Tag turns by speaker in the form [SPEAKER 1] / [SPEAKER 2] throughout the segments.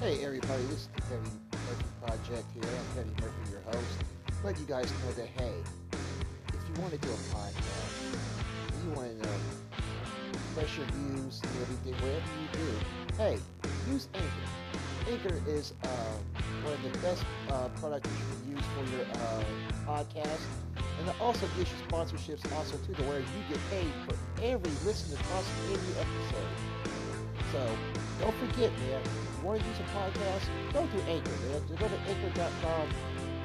[SPEAKER 1] Hey everybody, this is the Petty Murphy Project here. I'm Petty Murphy, your host. Let you guys know that hey, if you want to do a podcast, you want to know your views and everything, whatever you do, hey, use Anchor. Anchor is uh, one of the best uh, products you can use for your uh, podcast. And it also gives you sponsorships also too, to where you get paid for every listen across every episode. So don't forget, man, if you want to use a podcast, go to Anchor. Just go to anchor.com,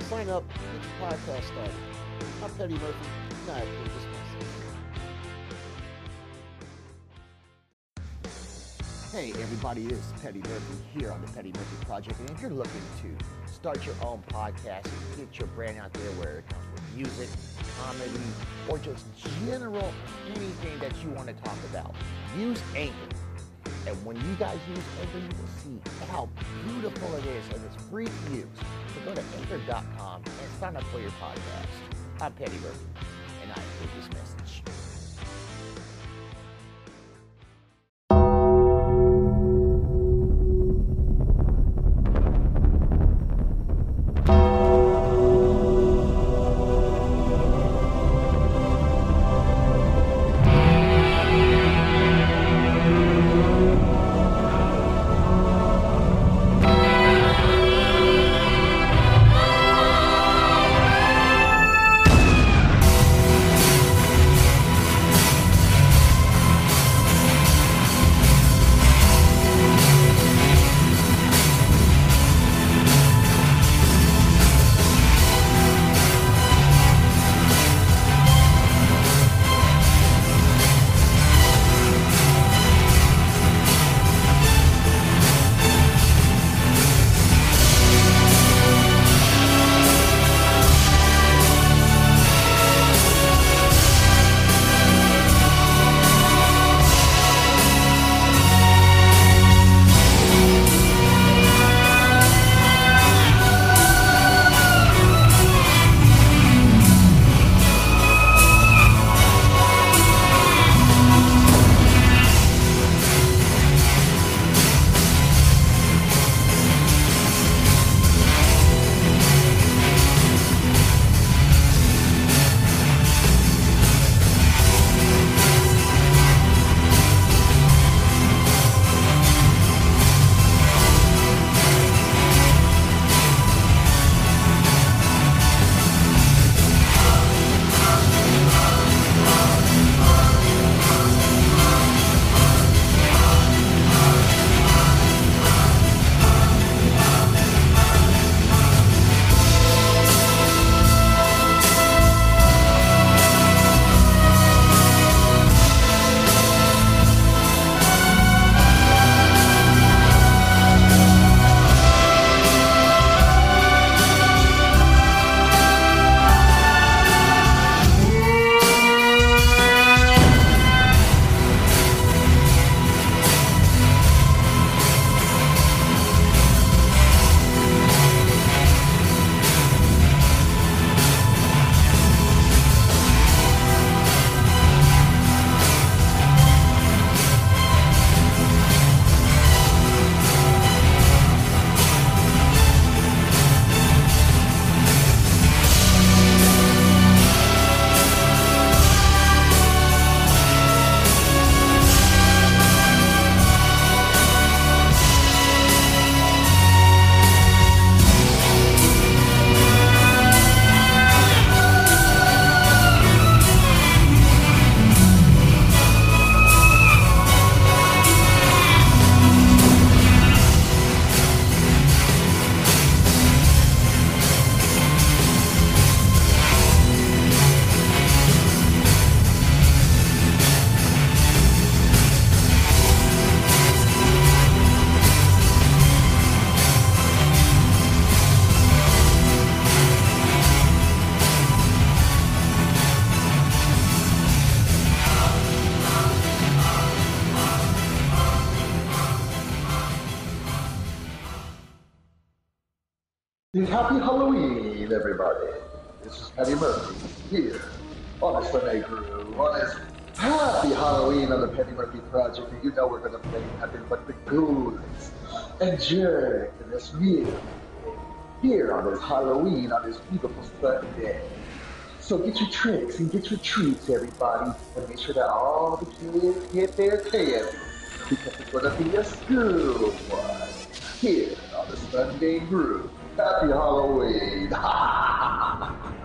[SPEAKER 1] sign up, get your podcast started. I'm Petty Murphy. Message. Hey everybody, is Petty Murphy here on the Petty Murphy Project. And if you're looking to start your own podcast get your brand out there where it comes with music, comedy, or just general anything that you want to talk about, use Anchor. And when you guys use Anchor, you will see how beautiful it is, and it's free to use. So go to anchor.com and sign up for your podcast. I'm Petty Murphy, and I approve this
[SPEAKER 2] the Petty Murphy Project. And you know we're going to play nothing but the ghouls and jerk in this meal here on this Halloween, on this beautiful Sunday. So get your tricks and get your treats, everybody, and make sure that all the kids get their candy because it's gonna be a good one here on the Sunday Groove. Happy Halloween!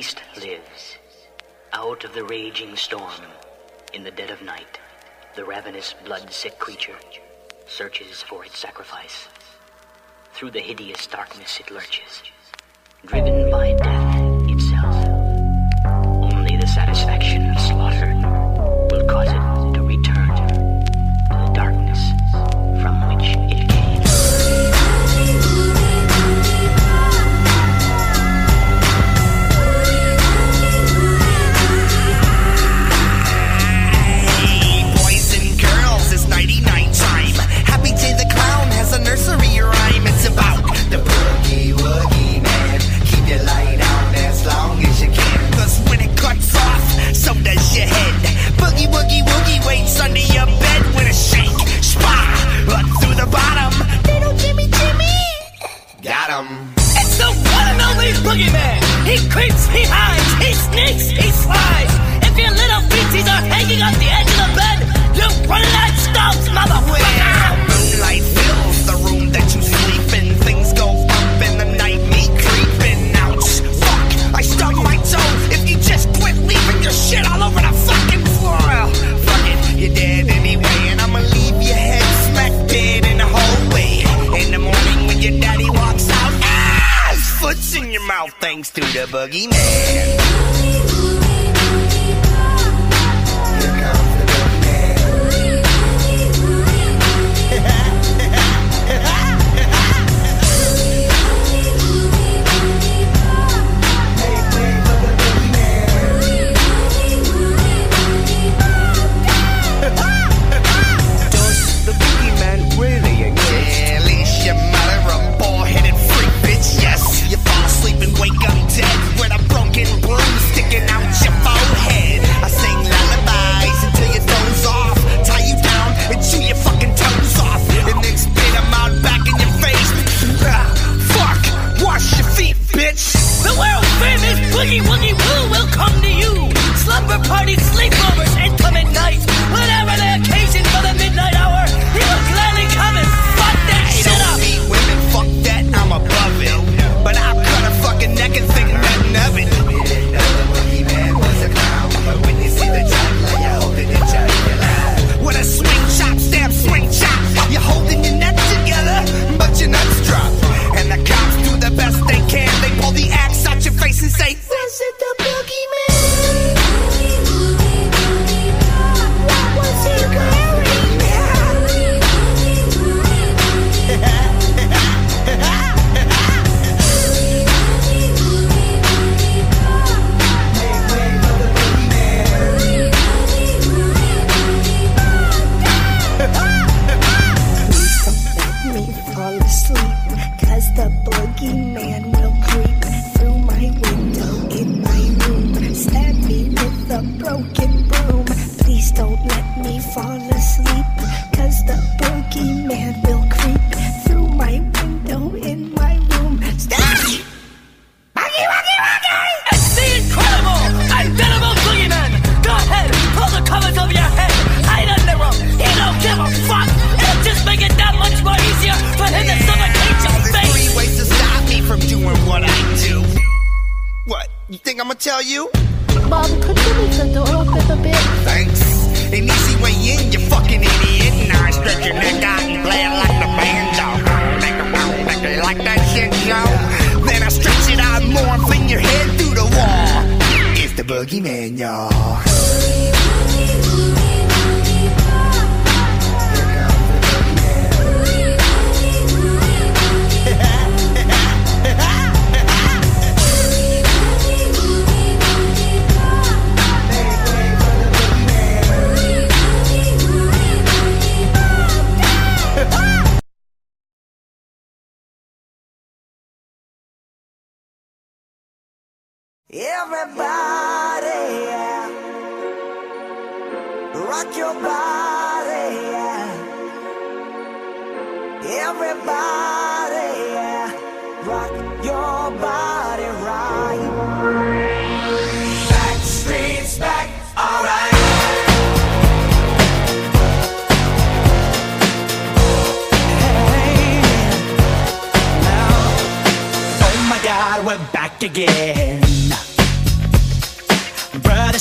[SPEAKER 3] beast lives. Out of the raging storm, in the dead of night, the ravenous, blood-sick creature searches for its sacrifice. Through the hideous darkness it lurches, driven by death.
[SPEAKER 4] am. It's the
[SPEAKER 5] one and only boogeyman. He creeps, he hides, he sneaks, he flies. If your little feeties are hanging off the edge of the bed, you're running out of
[SPEAKER 4] stumps,
[SPEAKER 5] motherfucker.
[SPEAKER 4] Moonlight fills the room that you sleep. mouth thanks to the boogeyman.
[SPEAKER 6] Everybody, yeah. Rock your body, yeah. Everybody, yeah. Rock your body right. Back streets back, alright.
[SPEAKER 5] Hey, no. oh Again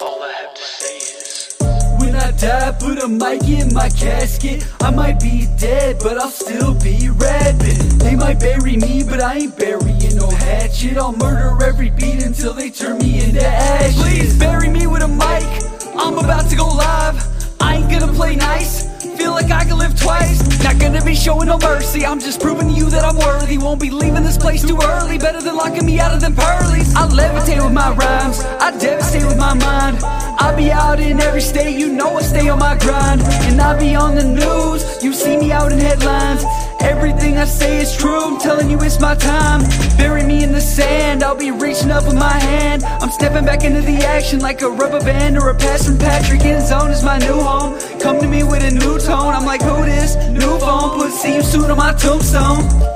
[SPEAKER 7] All I
[SPEAKER 8] have to say is.
[SPEAKER 7] When I die, put a mic in my casket. I might be dead, but I'll still be rapping. They might bury me, but I ain't burying no hatchet. I'll murder every beat until they turn me into ash. Please bury me with a mic. I'm about to go live. I ain't gonna play nice. Feel like I can live twice. Not gonna be showing no mercy. I'm just proving to you that I'm worthy. Won't be leaving this place too early. Better than locking me out of them pearlies. I levitate with my rhymes. I devastate with my mind. I be out in every state. You know I stay on my grind. And I be on the news. You see me out in headlines. Everything I say is true. I'm telling you it's my time. Bury me in the sand. I'll be reaching up with my hand. I'm stepping back into the action like a rubber band or a pass from Patrick. In zone is my new home. Come to me with a new tone. I'm like, who this? New phone. Put you soon on my tombstone.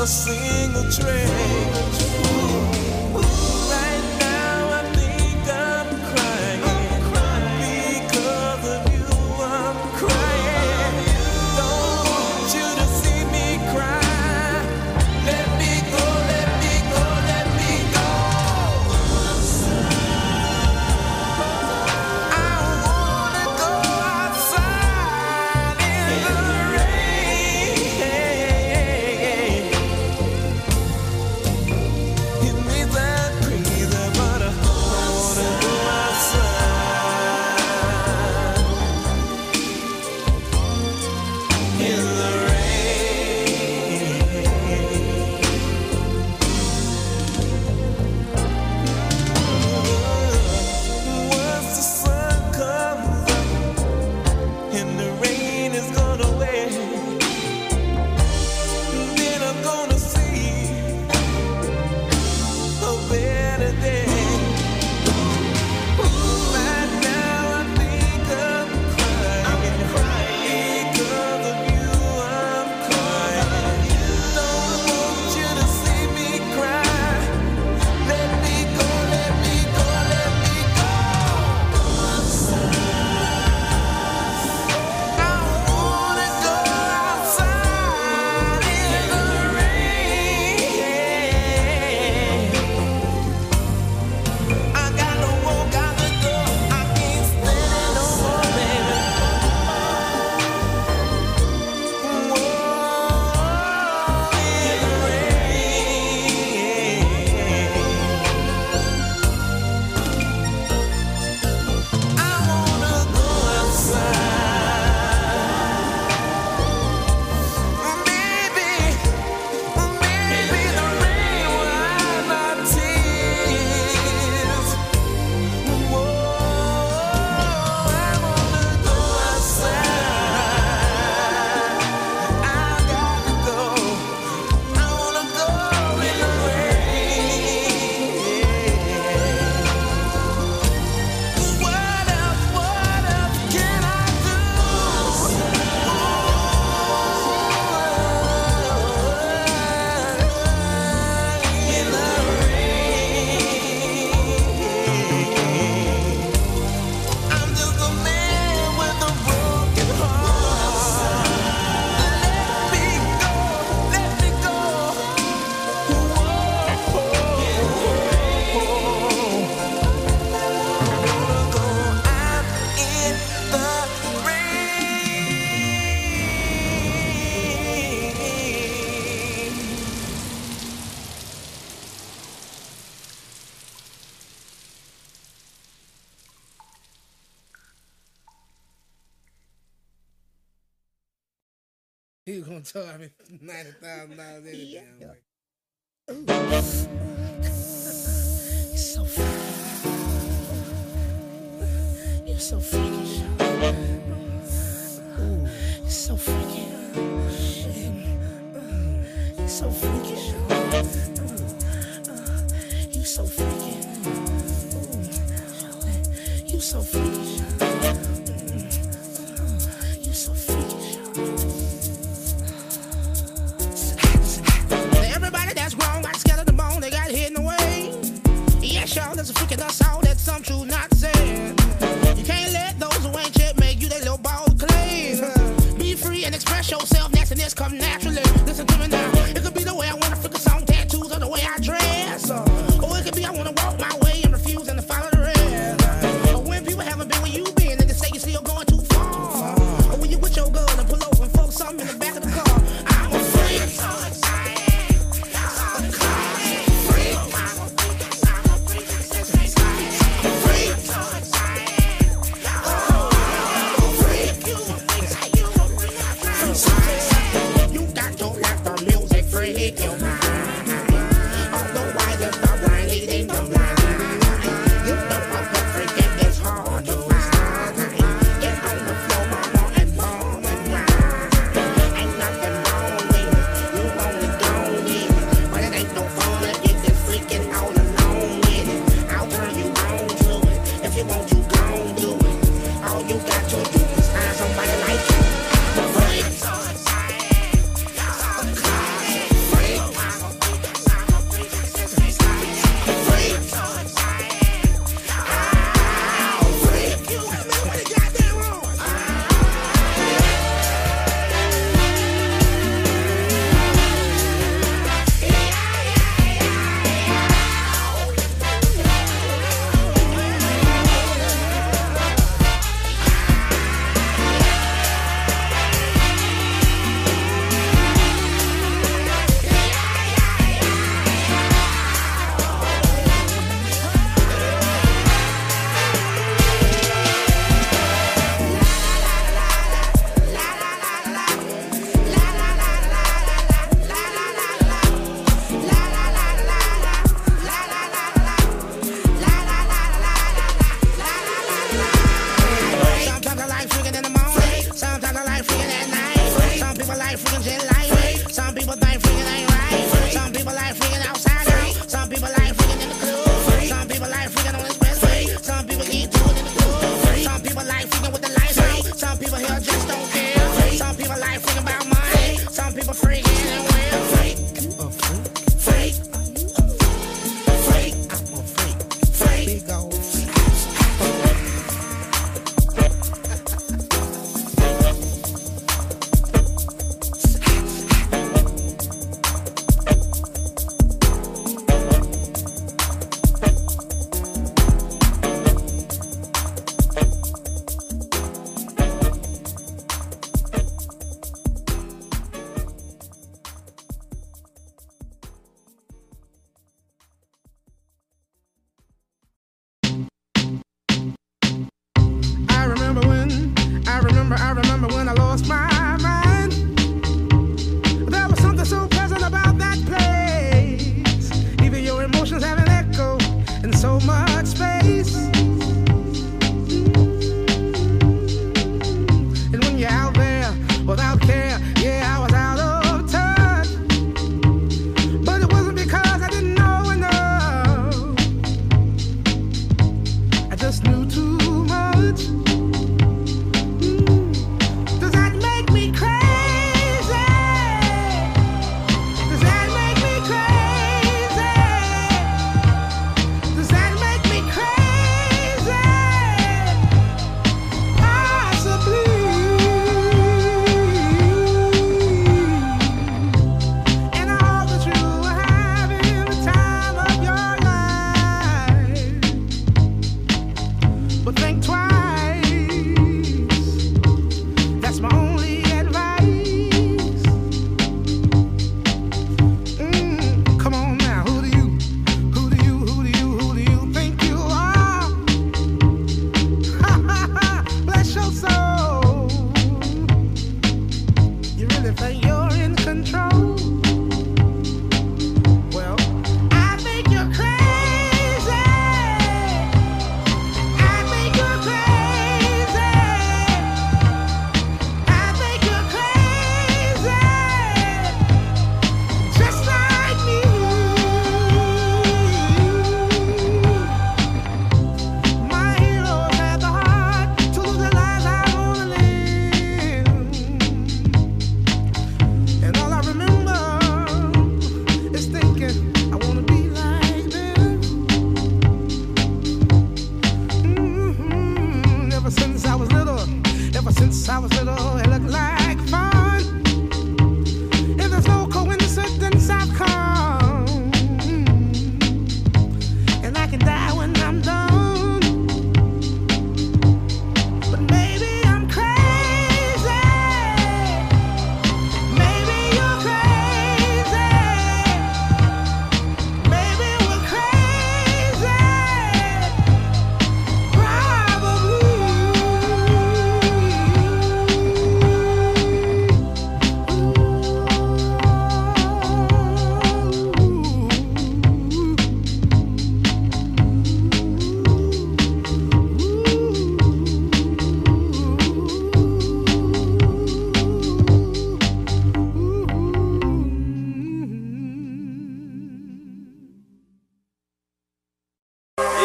[SPEAKER 9] A
[SPEAKER 10] single trace.
[SPEAKER 11] He was gonna
[SPEAKER 5] you got to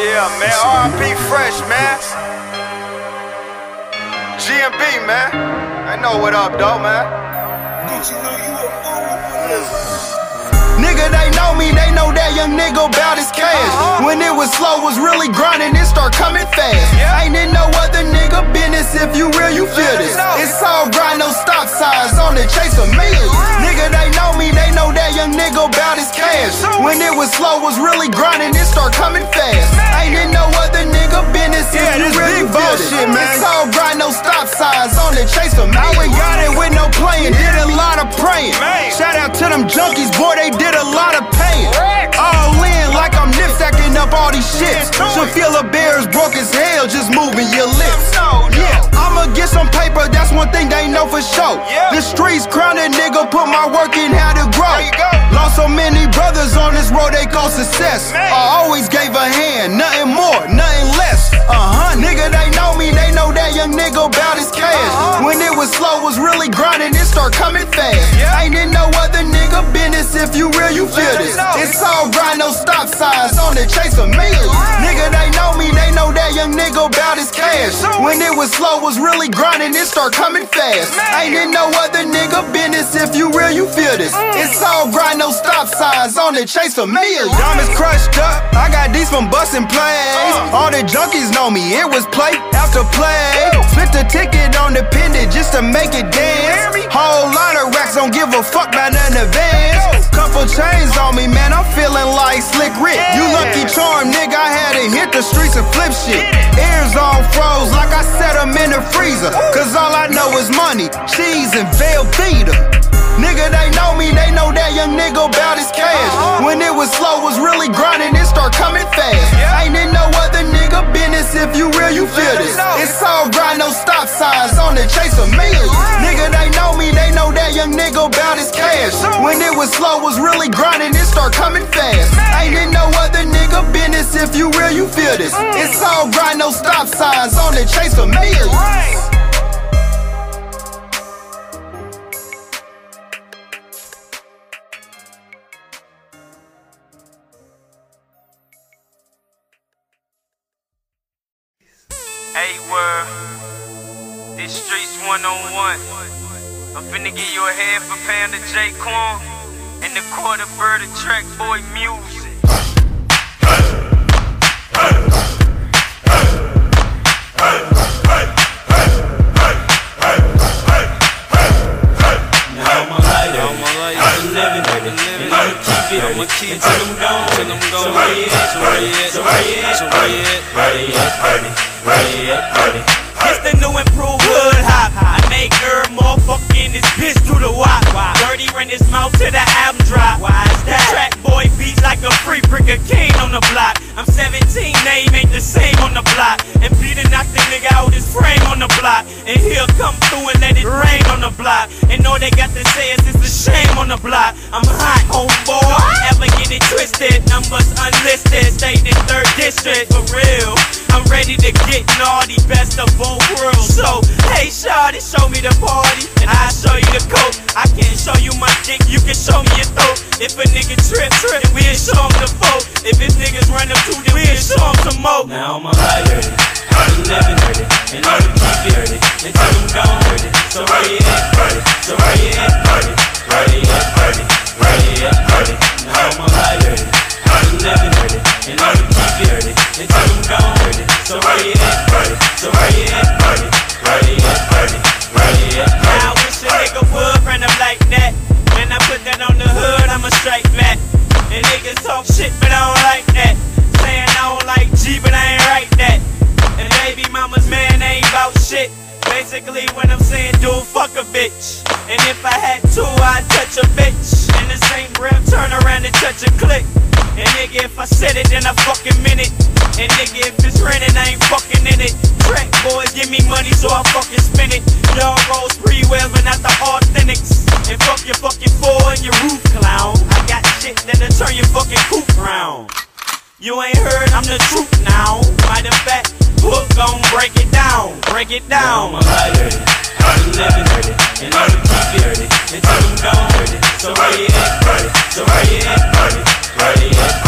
[SPEAKER 5] Yeah,
[SPEAKER 12] man. R.I.P. Fresh, man. GMB, man. I know what up, though, man. Nigga, they know me, they know that young nigga about his cash. Uh-huh. When it was slow, was really grinding, it start coming fast. Ain't in no other nigga business, if you real, you feel this. It's all grind, no stop signs on the chase of millions. Nigga, they know me, they know that young nigga about his cash. When it was slow, was really grinding, it start coming fast. Ain't in no other nigga business, if you real, you feel this. It's all grind, no stop signs on the chase of millions. I went got it with no playing, did a lot of praying. Shout out to them junkies, boy, they did a lot of paying. All in like I'm nip stacking up all these shits. Should feel a bear's broke as hell just moving your lips. Yeah, I'ma get some paper, that's one thing they know for sure. The streets crowned a nigga, put my work in how to grow. Lost so many brothers on this road, they call success. I always gave a hand, nothing more, nothing less. Uh huh, nigga, they know me, they know that young nigga about his cash. When it was slow, was really grinding, it start coming fast. Ain't in no other nigga business. If you real, you feel this. It's all grind, no stop signs on the chase of millions. Nigga, they know me, they know that young nigga about his cash. When it was slow, was really grinding, it start coming fast. Ain't in no other nigga business. If you real, you feel this. It's all grind, no stop signs on the chase of millions. Diamonds crushed up, I got these from busting plays. All the junkies know me, it was play after play. Split the ticket on the pendant just to make it dance. Whole lot of racks don't give a fuck about none advance. Couple chains on me, man, I'm feeling like Slick Rick. You lucky charm, nigga, I had to hit the streets and flip shit. Ears all froze like I set them in the freezer. Cause all I know is money, cheese, and Velveeta. Nigga, they know me, they know that young nigga about his cash. When it was slow, was really grinding, it start coming fast. Ain't in no other nigga business. If you real, you feel this. It's all grind, no stop signs on the chase of millions. Nigga, they know me, they know that young nigga about his cash. When it was slow, was really grinding, it start coming fast. Ain't in no other nigga business. If you real, you feel this. It's all grind, no stop signs on the chase of millions.
[SPEAKER 13] Hey, word. This streets one on one. I'm finna give you a half for pound of J. Quan and the quarter bird of track boy music.
[SPEAKER 14] Now my life, now my life, living, I'ma keep it, I'ma keep until I'm gone, till I'm gone. So where you at? So where you at? So where you at? So where you at? Where you at? Where you at? Where you at?
[SPEAKER 15] It's the new improved hood hop. I make her this bitch to the wop. Dirty ran his mouth to the album drop. Why is that? Track boy beats like a free brick of king on the block. I'm 17, name ain't the same on the block. And Peter knocked the nigga out his frame on the block. And he'll come through and let it rain on the block. And all they got to say is it's a shame on the block. I'm hot, homeboy. Ever get it twisted? Numbers unlisted. State in third district for real. I'm ready to get naughty, best of both worlds. So, hey, shawty, show me the party, and I show you the coke. I can't show you my dick, you can show me your throat. If a nigga trip, trip, then we'll show him the folk. If his niggas run up too, then we'll show him some more.
[SPEAKER 14] Now my life dirty, I'm living dirty, and I'ma keep dirty until I'm gone dirty. So where you at? Dirty. So where you at? Dirty. Where you at? Dirty. Where you at? Dirty. Now my life dirty, I'm living dirty, and I'ma keep dirty until I'm gone dirty. So where you at? Dirty. So where you at? Dirty. Where you at? Dirty. You.
[SPEAKER 15] I wish a nigga would run up like that. When I put that on the hood, I'm a straight back. And niggas talk shit, but I don't like that. Saying I don't like G, but I ain't right that. And baby mama's man ain't about shit. Basically, when I'm saying dude, fuck a bitch. And if I had to, I'd touch a bitch. In the same breath, turn around and touch a click. And nigga, if I said it, then I fucking meant it. And nigga, if it's raining, I ain't fucking in it. Track boys give me money, so I fucking spend it. Y'all roll spree well, but not the authentics. And fuck your fucking four and your roof clown. I got shit that'll turn your fucking coop round. You ain't heard, I'm the truth now. Matter of fact, hook gon' break it down, break it down.
[SPEAKER 14] Life dirty, I'm living dirty, and I'ma keep dirty until I'm gone. So where you at? Dirty. So where you at? Dirty. Where you at?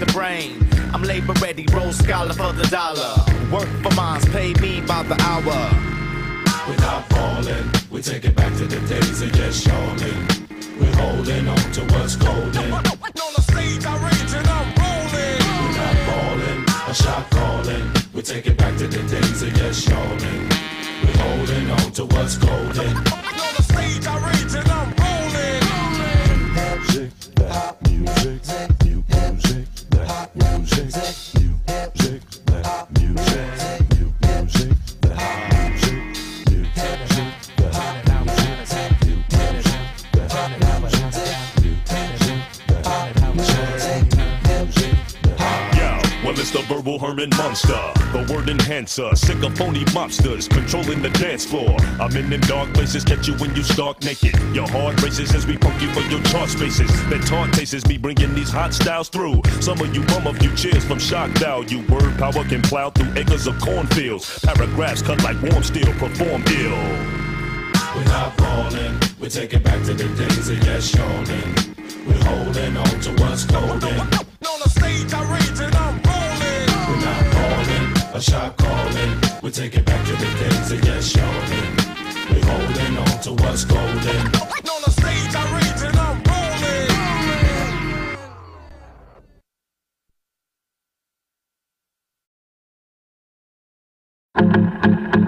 [SPEAKER 15] the
[SPEAKER 16] brain. I'm labor ready, roll scholar for the dollar. Work for mines, pay me by the hour.
[SPEAKER 17] We're not falling, we take it back to the days of just showing. We're holding on to what's golden.
[SPEAKER 18] dancer. Sick of phony mobsters controlling the dance floor. I'm in them dark places, catch you when you start naked. Your heart races as we punk you for your chart spaces. That taunt tastes me bringing these hot styles through. Some of you bum of you cheers from shock value. Word power can plow through acres of cornfields. Paragraphs cut like warm steel, perform ill.
[SPEAKER 17] We're not falling, we take it back to the days of yes, yawning. We're holding on to what's golden.
[SPEAKER 10] On the stage, I rage and I'm rolling.
[SPEAKER 17] We're not falling, a shock we take it back to the days of yes, showing. We're holding on to what's golden.
[SPEAKER 10] On the stage, I rage and I'm rolling.
[SPEAKER 5] rolling.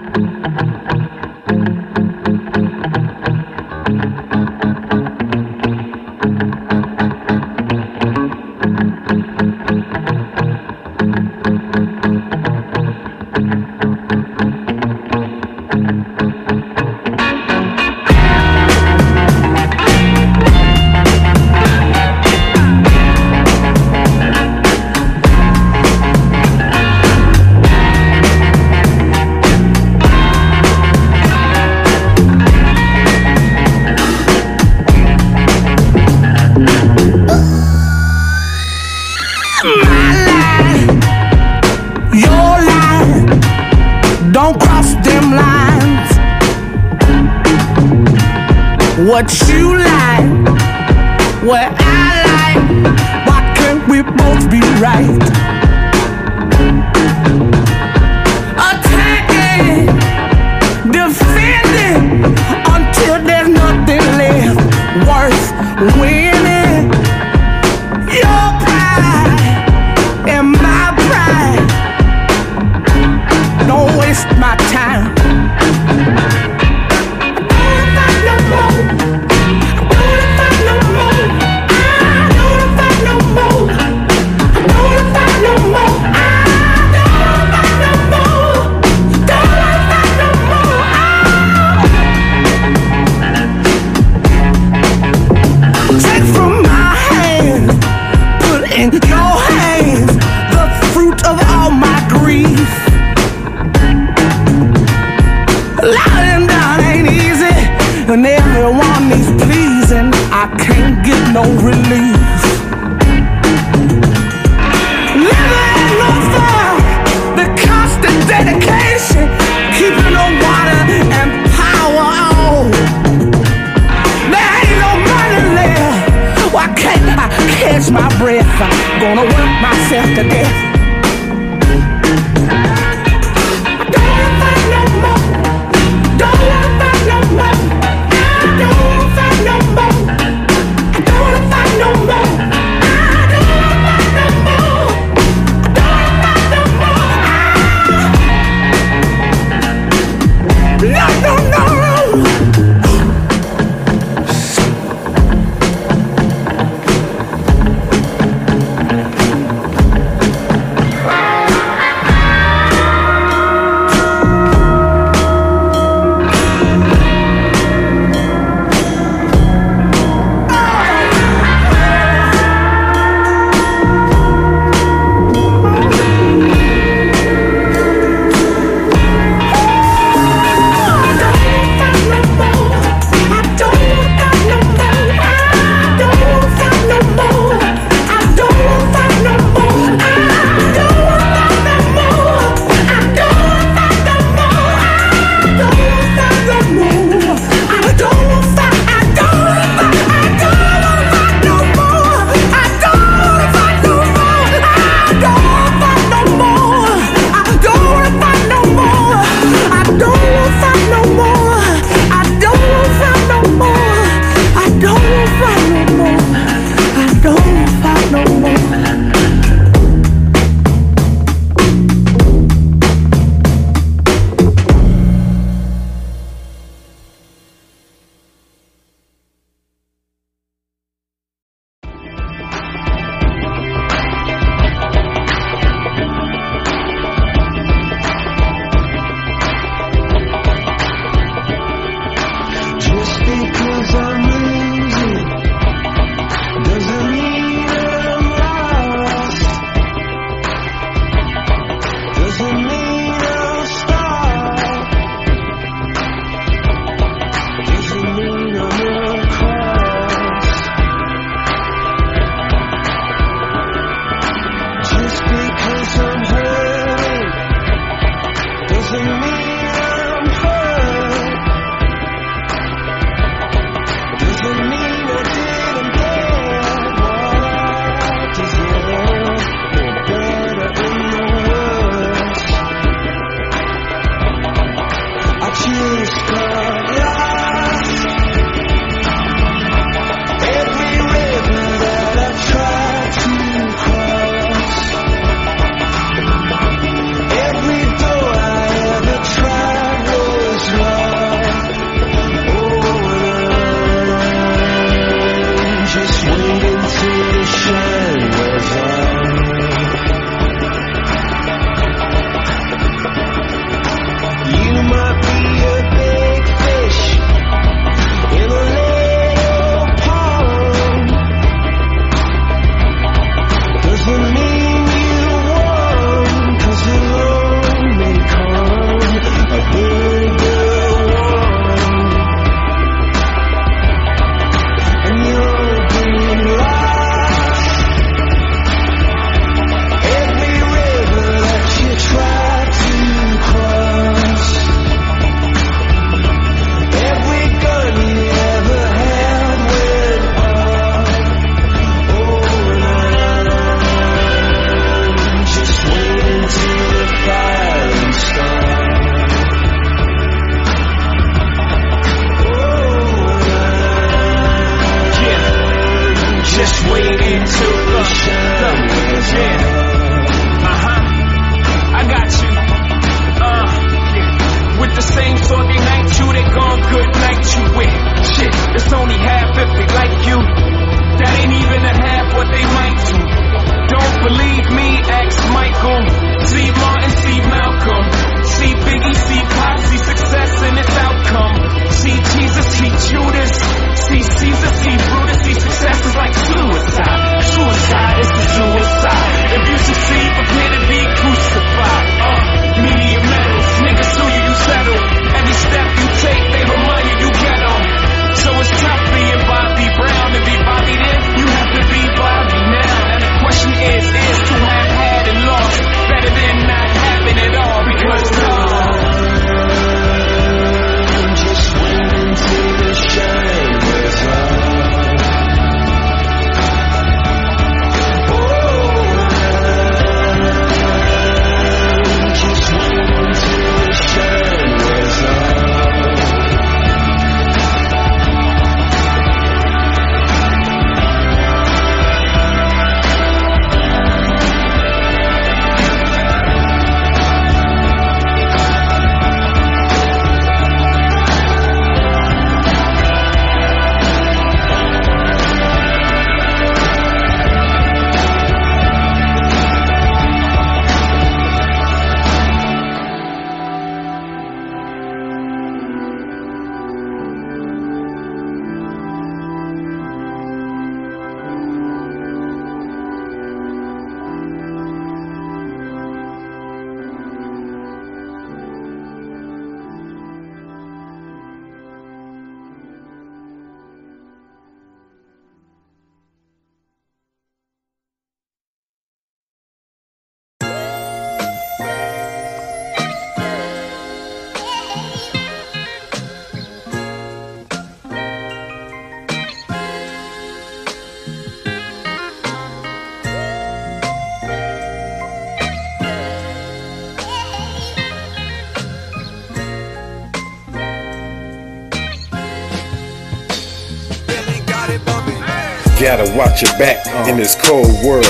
[SPEAKER 19] Gotta watch your back in this cold world.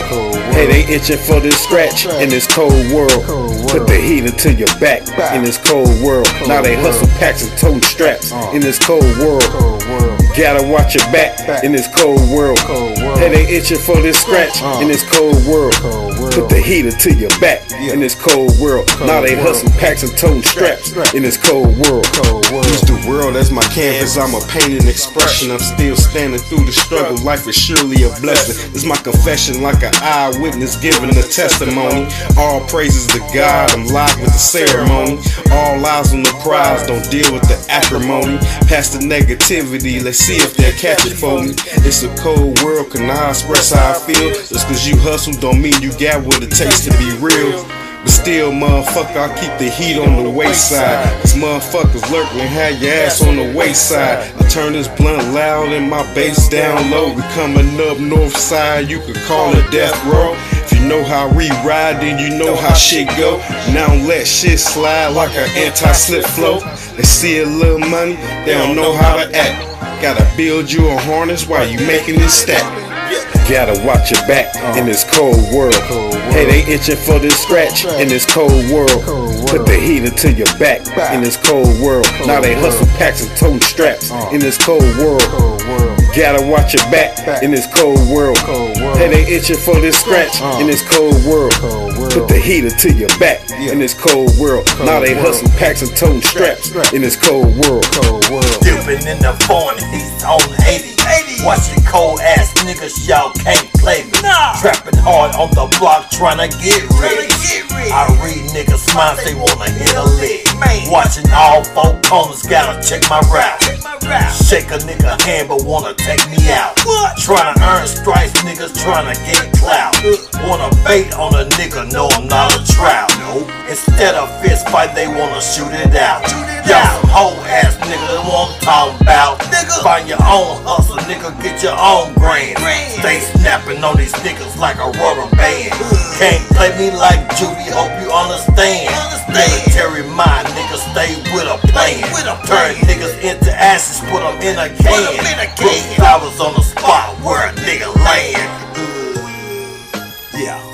[SPEAKER 19] Hey, they itching for this scratch in this cold world. Put the heater to your back in this cold world. Now they hustle packs and tote straps in this cold world. Gotta watch your back in this cold world. Hey, they itching for this scratch in this cold world. Put the heater to your back in this cold world. Now they hustle packs and tote straps in this cold world.
[SPEAKER 20] Use the world as my canvas. I'm a painting expression. I'm still standing through the struggle. Life is surely a blessing. It's my confession, like an eyewitness giving a testimony. All praises to God. I'm live with the ceremony. All eyes on the prize. Don't deal with the acrimony. Past the negativity. Let's see if they'll catch it for me. It's a cold world. Can I express how I feel? Just cause you hustle don't mean you got what it takes to be real. But still, motherfucker, I keep the heat on the wayside. Cause motherfuckers lurking have your ass on the wayside. I turn this blunt loud and my bass down low. We coming up north side, you could call it death row. If you know how we ride, then you know how shit go. Now let shit slide like an anti-slip flow. They see a little money, they don't know how to act. Gotta build you a harness while you making this stack.
[SPEAKER 19] Gotta watch your back in this cold world. Hey, they itching for this scratch in this cold world. Put the heater to your back in this cold world. Now they hustle packs and tote straps in this cold world. Gotta watch your back in this cold world. Hey, they itching for this scratch in this cold world. Put the heater to your back in this cold world. Now they hustle packs and tote straps in this cold world.
[SPEAKER 21] Dipping in the 40s on 80. Watching cold ass niggas, y'all can't play me. Trapping hard on the block, trying to get ready. I read niggas' minds, they wanna hit a lick. Watching all four corners, gotta check my route. Shake a nigga hand, but wanna take me out. Trying to earn stripes, niggas trying to get clout. Wanna bait on a nigga, no, I'm not a trout. No. Instead of fist fight, they wanna shoot it out. Y'all some hoe ass nigga, that's what I'm talking about. Find your own hustle, nigga, get your own grand. Stay snapping on these niggas like a rubber band. Can't play me like Juvie, hope you understand. Military mind, niggas stay with a plan. Turn niggas into asses, put them in a can. Put flowers on the spot where a nigga land. Yeah.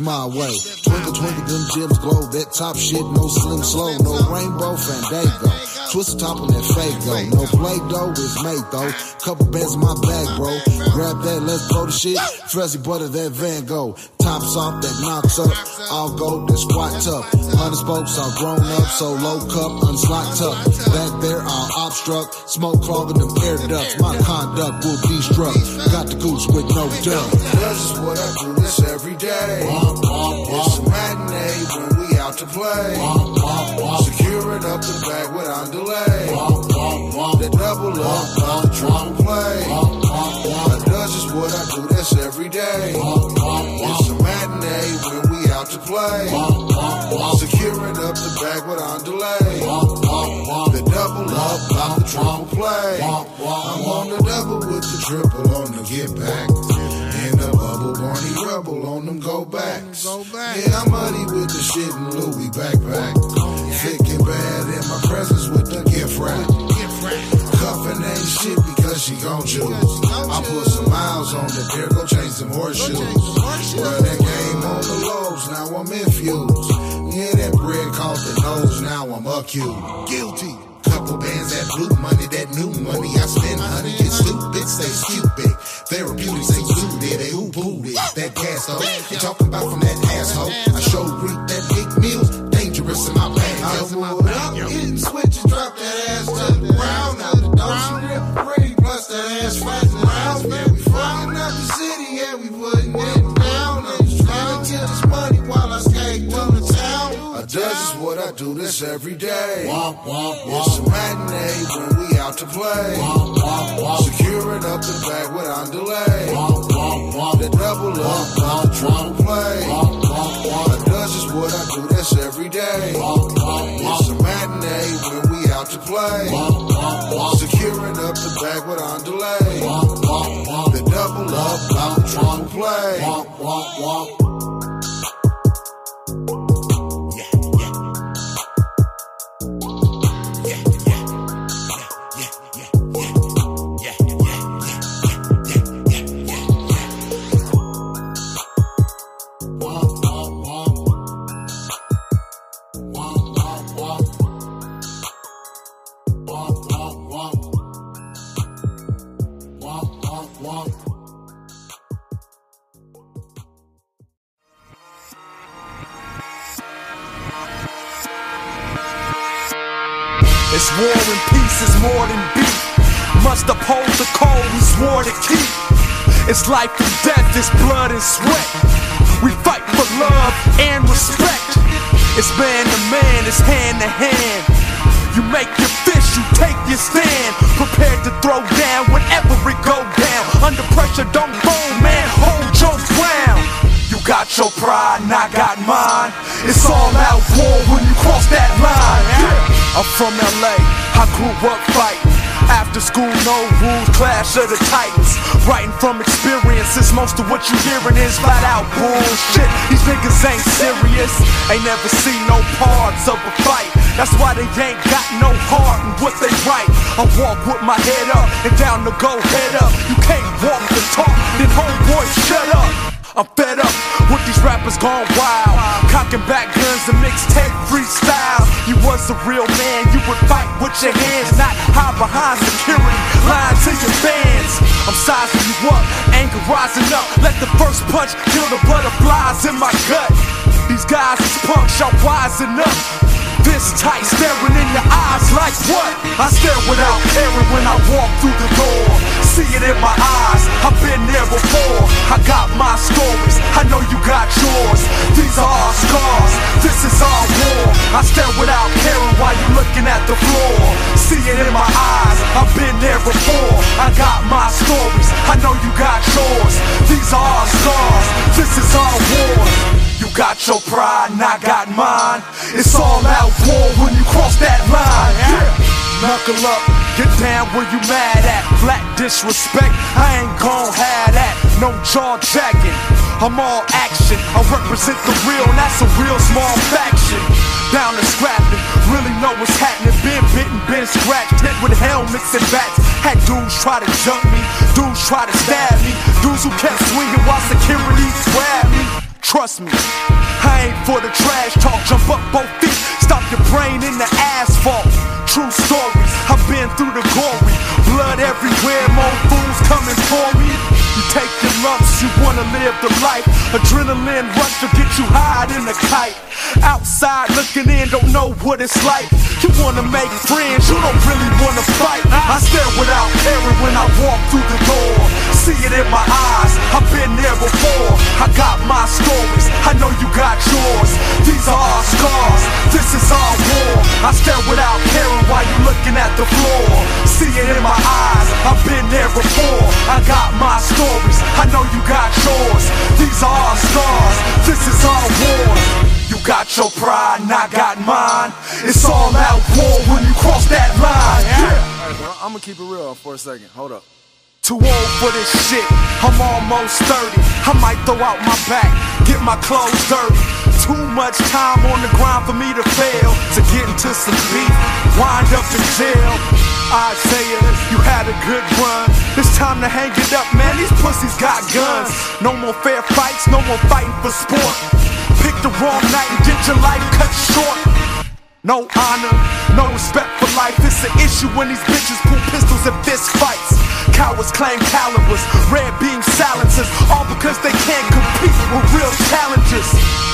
[SPEAKER 22] My way. Twinkle, twinkle, them gems glow. That top shit, no slim slow. No rainbow fandango. Twist the top on that fake though. No play dough, it's made though. Couple bands in my bag, bro. Grab that, let's throw the shit. Fuzzy butter, that Van Gogh. Tops off, that knocks up. All gold, that squat up. Hundred spokes, all grown up. So low cup, unslot up. Back there, all obstruct. Smoke clogging them air ducts. My conduct will destruct. Got the goose with no duck. This is what I do this every day. It's a matinee when we out to play. Securing up the bag without delay. The double up, the triple play. I does is what I do this every day. It's a matinee when we out to play. Securing up the bag without delay. The double up, the triple play. I'm on the double with the triple on the get back. And treble on them go backs. Yeah, I'm muddy with the shit and Louis backpack. Bad in my presence with the gift wrap. Cuffin' ain't shit because she gon' choose. I put some miles on the pair, go change some horseshoes. Run that game on the lows, now I'm infused. Yeah, that bread caught the nose, now I'm accused. Guilty. Couple bands, that blue money, that new money. I spend honey, get stupid, say stupid. Therapeutic, say suited, they who booted. That gas though, you talking about from that asshole. I show reap that big meal, dangerous in my bag. I would up, hitting switches, drop that ass to the ground. Out the she real pretty, plus that ass fat I do this every day. It's a matinee when we out to play. Securing up the bag without delay. The double up, not the triple play. I does is what I do this every day. It's a matinee when we out to play. Securing up the bag without delay. The double up, not the triple play.
[SPEAKER 23] It's sweat. We fight for love and respect. It's man to man, it's hand to hand. You make your fist, you take your stand. Prepared to throw down whenever it go down. Under pressure, don't fold, man. Hold your ground. You got your pride, and I got mine. It's all out war when you cross that line. I'm from LA, I grew up fighting. After school, no rules, clash of the titans. Writing from experiences, most of what you hearing is flat out bullshit. These niggas ain't serious, ain't never seen no parts of a fight. That's why they ain't got no heart in what they write. I walk with my head up and down to go head up. You can't walk the talk, then homeboy, shut up. I'm fed up rappers gone wild. Cocking back guns and mixtape freestyle. You was a real man, you would fight with your hands, not hide behind security. Lying to your fans. I'm sizing you up, anger rising up. Let the first punch kill the butterflies in my gut. These guys is punks, y'all wising up. This tight, staring in your eyes like what? I stare without caring when I walk through the door. See it in my eyes, I've been there before. I got my stories, I know you got yours. These are our scars, this is our war. I stand without caring while you looking at the floor. See it in my eyes, I've been there before. I got my stories, I know you got yours. These are our scars, this is our war. You got your pride and I got mine. It's all out war when you cross that line. Yeah. Knuckle up, get down where you mad at. Flat disrespect, I ain't gon' have that. No jaw jacking, I'm all action. I represent the real, and that's a real small faction. Down to scrapping, really know what's happening. Been bitten, been scratched, hit with helmets and bats. Had dudes try to jump me, dudes try to stab me, dudes who kept swinging while security grabbed me. Trust me, I ain't for the trash talk. Jump up both feet, stop your brain in the asphalt. True story, I've been through the gory. Blood everywhere, more fools coming for me. You take your lumps, you wanna live the life. Adrenaline rush to get you high in the kite. Outside looking in, don't know what it's like. You wanna make friends, you don't really wanna fight. I stare without caring when I walk through the door. See it in my eyes, I've been there before. I got my stories, I know you got yours. These are our scars, this is our war. I stare without caring while you looking at the floor. See it in my eyes, I've been there before. I got my stories, I know you got yours. These are our scars, this is our war. Got your pride and I got mine. It's all out war when you cross that line. Yeah.
[SPEAKER 24] Alright, bro, I'm gonna keep it real for a second. Hold up.
[SPEAKER 23] Too old for this shit, I'm almost 30. I might throw out my back, get my clothes dirty. Too much time on the grind for me to fail. To get into some beef, wind up in jail. Isaiah, you had a good run. It's time to hang it up, man. These pussies got guns. No more fair fights, no more fighting for sport. Pick the wrong night and get your life cut short. No honor, no respect for life. It's an issue when these bitches pull pistols at fist fights. Cowards claim calibers, red beam silencers, all because they can't compete with real challengers.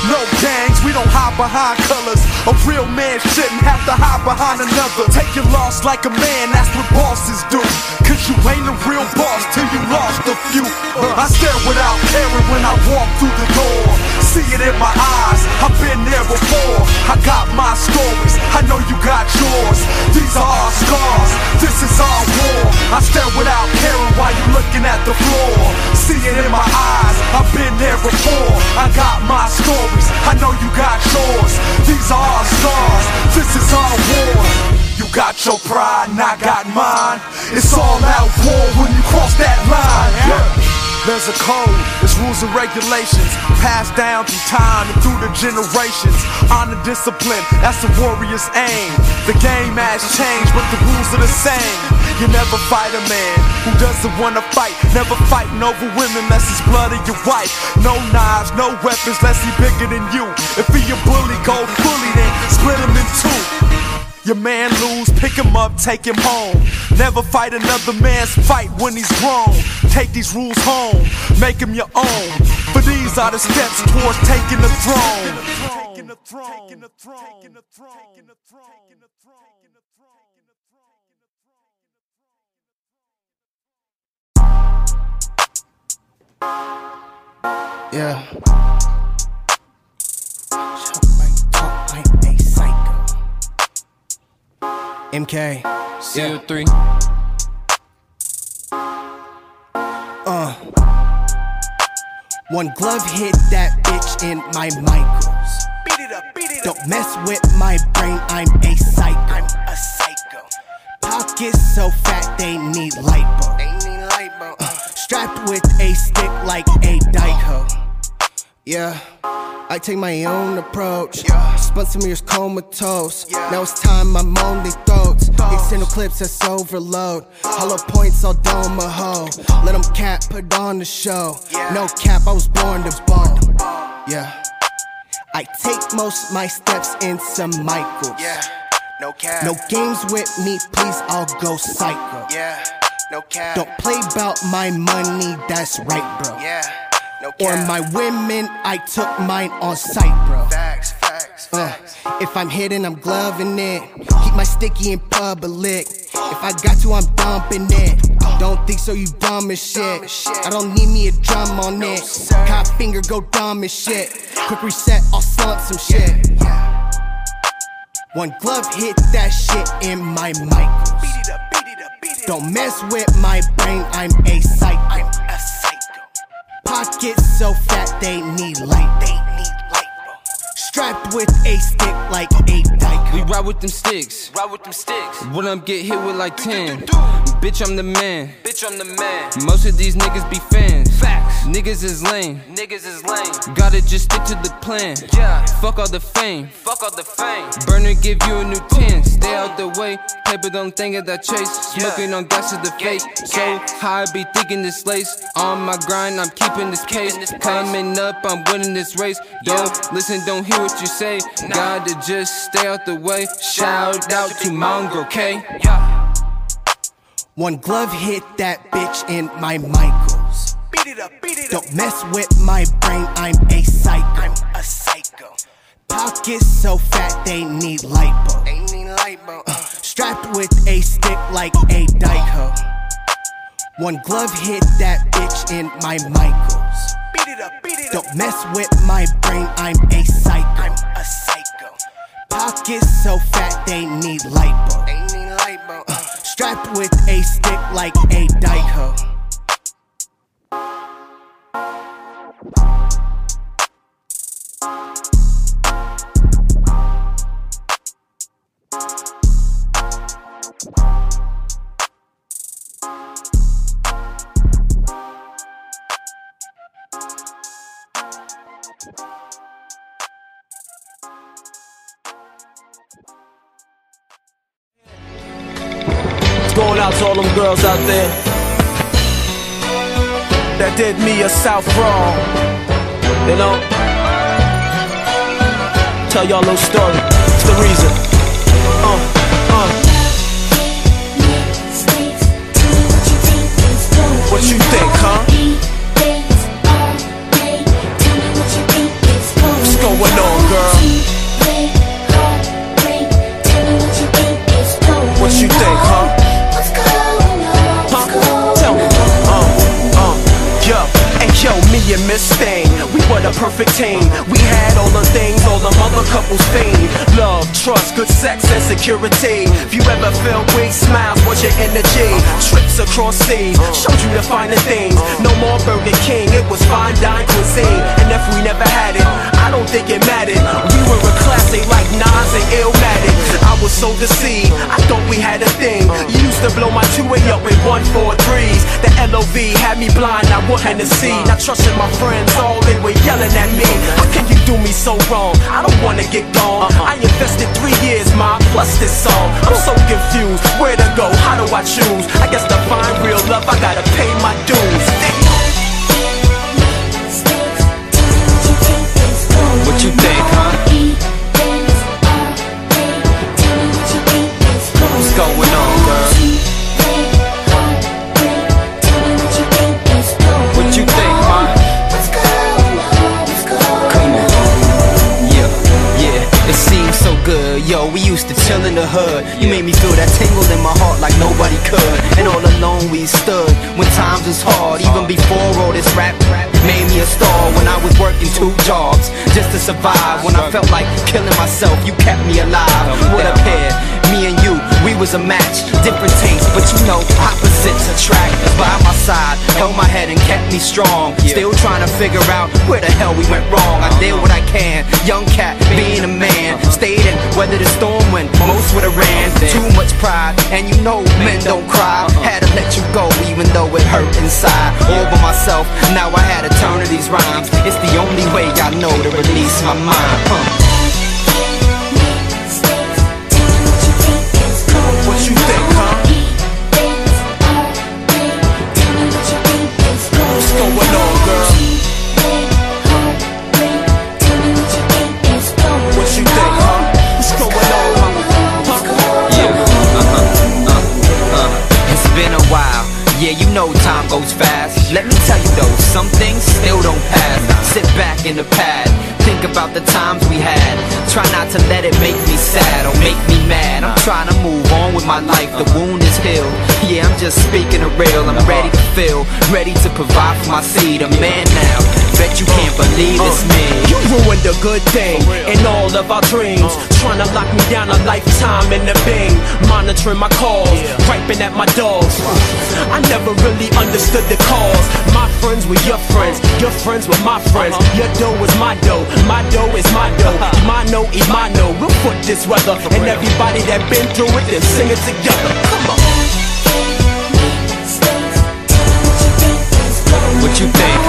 [SPEAKER 23] No gangs, we don't hide behind colors. A real man shouldn't have to hide behind another. Take your loss like a man, that's what bosses do. Cause you ain't a real boss till you lost a few. I stare without caring when I walk through the door. See it in my eyes, I've been there before. I got my stories, I know you got yours. These are our scars, this is our war. I stare without caring while you looking at the floor. See it in my eyes, I've been there before. I got my stories, I know you got yours. These are our scars, this is our war. You got your pride and I got mine. It's all out war when you cross that line. There's a code, there's rules and regulations passed down through time and through the generations. Honor discipline, that's the warrior's aim. The game has changed, but the rules are the same. You never fight a man who doesn't wanna fight. Never fighting over women unless it's blood of your wife. No knives, no weapons, unless he bigger than you. If he a bully, go bully then split him in two. Your man lose, pick him up, take him home. Never fight another man's fight when he's grown. Take these rules home, make them your own. For these are the steps towards taking the throne.
[SPEAKER 25] Yeah. I'm a psycho. MK.
[SPEAKER 26] CO3.
[SPEAKER 25] Uh. One glove hit that bitch in my micros. Beat it up, beat it Don't mess with my brain, I'm a psycho. I'm a psycho. Pockets so fat they need lipo. They need lipo. Uh, strapped with a stick like a Dyko. Yeah. I take my own approach. Spent some years comatose. Now it's time I moan they throats. External clips that's overload. Hollow points all dome a hoe. Let them cap put on the show. No cap, I was born to ball. Yeah. I take most my steps in some Michaels. Yeah. No cap. No games with me, please, I'll go psycho. Yeah. No cap. Don't play about my money, that's right, bro. Yeah. No or my women, I took mine on sight, bro. Facts, facts, facts. Uh, if I'm hitting, I'm gloving it. Keep my sticky in public. If I got to, I'm dumping it. Don't think so, you dumb as shit. I don't need me a drum on it. Cop finger, go dumb as shit. Quick reset, I'll slump some shit. One glove hit that shit in my Michaels. Don't mess with my brain, I'm a psycho. I'm a. Pockets so fat they need light. They need light. Strapped with a stick like a dyke.
[SPEAKER 26] We ride with them sticks. Ride with them sticks. When I'm get hit with like 10. Bitch, I'm the man. Bitch, I'm the man. Most of these niggas be fans. Facts. Niggas is lame. Niggas is lame. Gotta just stick to the plan. Yeah. Fuck all the fame. Fuck all the fame. Burner give you a new 10. Stay out the way. Paper don't think of that chase. Smoking on gas to the face. So high, I be thinking this lace. On my grind, I'm keeping this case. Coming up, I'm winning this race. Don't listen, don't hear what you say. Gotta just stay out the way. Shout out to Mongrel K.
[SPEAKER 25] One glove hit that bitch in my Michaels. Beat it up, beat it Don't mess with my brain, I'm a psycho. I'm a psycho. Pockets so fat they need lipo. They need lipo. Uh, strapped with a stick like a Dyko. One glove hit that bitch in my Michaels. Beat it up, beat it Don't mess with my brain, I'm a psycho. I'm a psycho. Pockets so fat they need lipo. They need lipo. Uh, strapped with a stick like a it's going
[SPEAKER 27] out to all them girls out there that did me a south wrong. You know? Tell y'all a little story. It's the reason. Uh, uh. What you think, huh? What's going on, girl? What you think, huh? Huh? And Miss Thing, we were the perfect team. We had all the things all the mother couples fiend. Love, trust, good sex, and security. If you ever felt weak, smiles was your energy. Trips across seas showed you the finer things. No more Burger King, it was fine dine cuisine. And if we never had it, I don't think it mattered. We were a classic like Nas and Illmatic. I was so deceived, I thought we had a thing. You used to blow my 2A up with 143s. The LOV had me blind, I wasn't to see. Not trusting my friends, all they were yelling at me. How can you do me so wrong? I don't wanna get gone. Uh-huh. I invested three years, ma, plus this song. I'm so confused. Where to go? How do I choose? I guess to find real love, I gotta pay my dues. Used to chill in the hood. You made me feel that tingle in my heart like nobody could. And all alone we stood when times was hard. Even before all this rap made me a star. When I was working two jobs just to survive. When I felt like killing myself, you kept me alive. What a pair, me and we was a match. Different tastes, but you know opposites attract. By my side, held my head and kept me strong. Still trying to figure out where the hell we went wrong. I did what I can, young cat, being a man. Stayed in, weathered the storm when most would've ran. Too much pride, and you know men don't cry. Had to let you go, even though it hurt inside. All by myself, now I had to turn to these rhymes. It's the only way I know to release my mind. Huh. Think about the times we had. Try not to let it make me sad or make me mad. I'm trying to move on with my life. The wound is healed. Yeah, I'm just speaking the real. I'm ready to feel, ready to provide for my seed. A man now. Bet you can't believe it's me. You ruined a good thing in all of our dreams. Trying to lock me down a lifetime in the bing. Monitoring my calls, griping at my dogs. I never really understood the cause. My friends were your friends, your friends were my friends. Your dough was my dough, my dough is my dough. Imano, Imano, we'll put this weather. And everybody that been through it, then sing it together. Come on. What you think,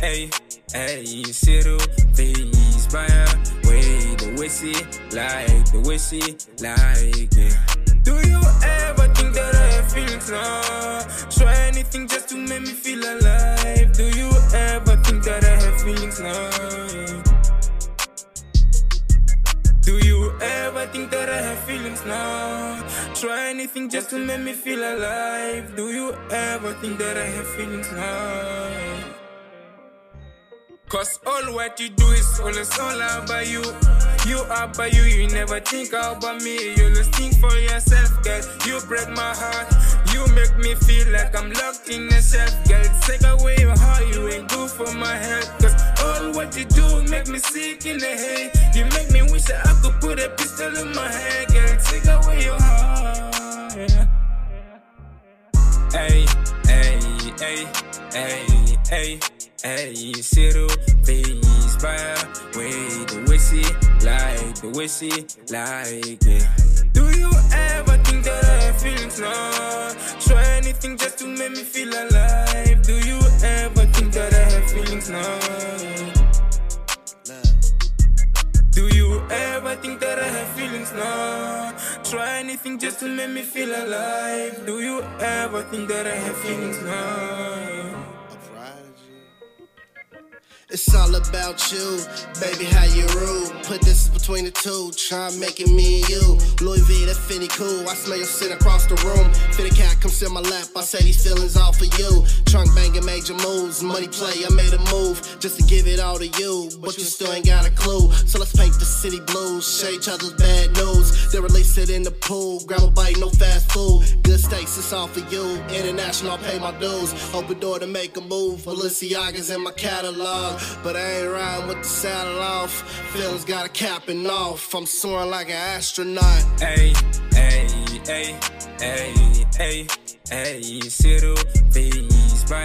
[SPEAKER 28] hey, hey, hey, Cyril, by way the whiskey, like the whiskey, like it. Do you ever think that I have feelings now? Try anything just to make me feel alive. Do you ever think that I have feelings now? Do you ever think that I have feelings now? Try anything just to make me feel alive. Do you ever think that I have feelings now? Cause all what you do is always all about you. You are by you, you never think about me. You just think for yourself, girl. You break my heart. You make me feel like I'm locked in a self, girl. Take away your heart, you ain't good for my health. Cause all what you do make me sick in the head. You make me wish that I could put a pistol in my head, girl. Take away your heart. Hey, hey, hey, hey, hey, hey, Cyril, please buy way the whiskey, like the whiskey, like it. Do you ever think that I have feelings now? Try anything just to make me feel alive. Do you ever think that I have feelings now? Do you ever think that I have feelings now? Try anything just to make me feel alive. Do you ever think that I have feelings now?
[SPEAKER 29] It's all about you, baby, how you rule. Put this between the two, try making me and you. Louis V, that Finny cool. I smell your scent across the room. Fitty cat come sit in my lap. I say these feelings all for you. Trunk banging major moves, money play. I made a move just to give it all to you, but you still ain't got a clue. So let's paint the city blues, share each other's bad news. Then release it in the pool. Grab a bite, no fast food. Good steaks, it's all for you. International, I pay my dues. Open door to make a move. Balenciaga's in my catalog. But I ain't riding with the saddle off. Feelings got a capping off. I'm soaring like an astronaut.
[SPEAKER 28] Hey, hey, hey, hey, hey, hey, Cyril, please buy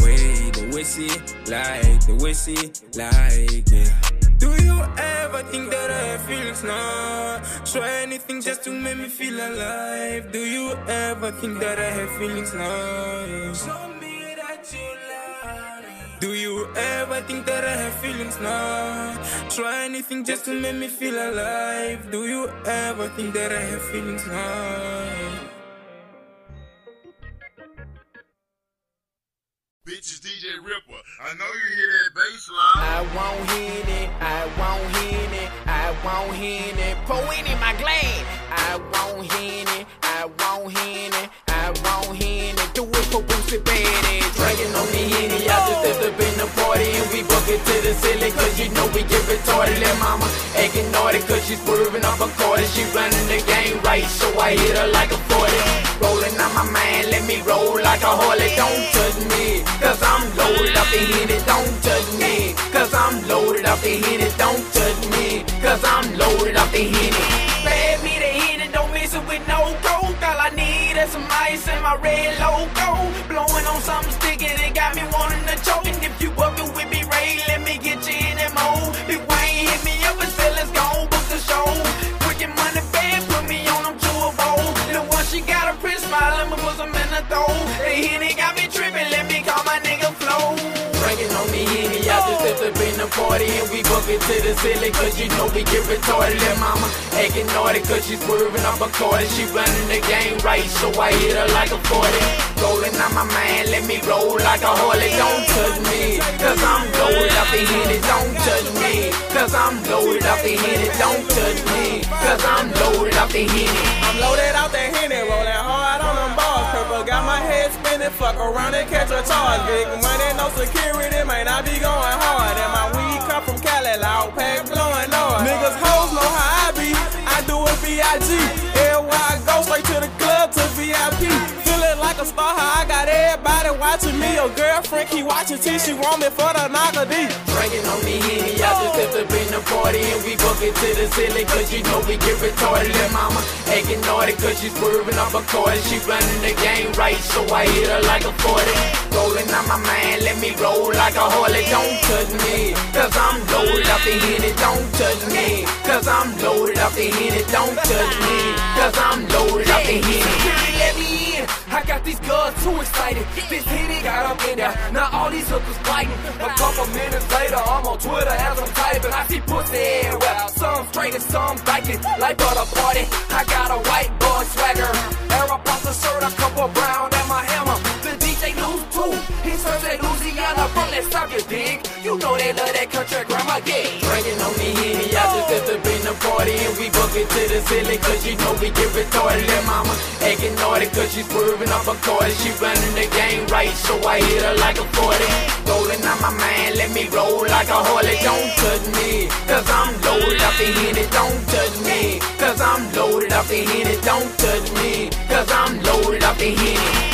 [SPEAKER 28] way the whiskey, like the whiskey, like it. Do you ever think that I have feelings now? Try anything just to make me feel alive. Do you ever think that I have feelings now? Show me that you love. Do you ever think that I have feelings now? Try anything just to make me feel alive. Do you ever think that I have feelings now?
[SPEAKER 30] Bitches DJ Ripper. I know you hear that bass line.
[SPEAKER 31] I won't hit it, I won't hit it, I won't hit it. Pour it in my glass. I won't hit it, I won't hit it, I won't hit. Do it for Boosie Badass. Drinking on the Henny, I just stepped up in the party and we book it to the ceiling cause you know we get retarded. Let mama acting naughty cause she's swerving up a quarter. She running the game right, so I hit her like a 40. Rolling on my mind, let me roll like a Harley. Don't touch me, cause I'm loaded up and hit it. Don't touch me, cause I'm loaded up and hit it. Don't touch me, cause I'm loaded up and hit Some ice in my red logo. Blowing on something sticky that got me wanting to choke. And if you working with me, Ray, let me get you in that mode. Big Wayne hit me up and said, let's go book the show. Quick and money bad, put me on them to a bowl. Then once she got a pretty smile, I'ma put some in the throw. The Henny got me tripping, let me the party and we book it to the ceiling cause you know we get retarded. Let mama acting naughty cause she's swerving up a quarter. She running the game right, so I hit her like a 40. Rolling on my mind, let me roll like a Harley. Don't touch me, cause I'm loaded up and hit it. Don't touch me, cause I'm loaded up and hit it. Don't touch me, cause I'm loaded up and hit it.
[SPEAKER 32] I'm loaded out that Henny, rolling hard on spinning, fuck around and catch a charge. Big money, no security, man, I be going hard. And my weed come from Cali, loud pack blowing noise. Niggas hoes know how I be, I do it B.I.G. I go, straight to the club to VIP. Like a star, I got everybody watching me. Your girlfriend keep watching till she want me for the knocker D.
[SPEAKER 31] Drinking on me Henny, I just stepped up in the party and we book it to the ceiling cause you know we get retarded. Let mama acting naughty cause she's swerving up a quarter. She running the game right, so I hit her like a 40. Rolling on my mind, let me roll like a Harley. Don't touch me, cause I'm loaded up and hit it. Don't touch me, cause I'm loaded up and hit it. Don't touch me, cause I'm loaded up I
[SPEAKER 33] got these girls too excited. This hit it got up in there. Now all these hookers biting. A couple minutes later, I'm on Twitter as I'm typing. I see pussy everywhere. Some straight and some like it. Like brother party. I got a white boy swagger. Air up off the shirt, a couple brown at my hammer. The DJ lose too. He's from that Louisiana, from that sucker big. You know they love that country grandma gay. Drinking on me, yeah party and we book it to the ceiling Cause you know we get retarded. That mama acting naughty cause she's swerving off a car She running the game right so I hit her like a 40 Rolling on my mind, let me roll like a Harley. Don't touch me, cause I'm loaded up the it. Don't touch me, cause I'm loaded up the it. Don't touch me, cause I'm loaded up the henny.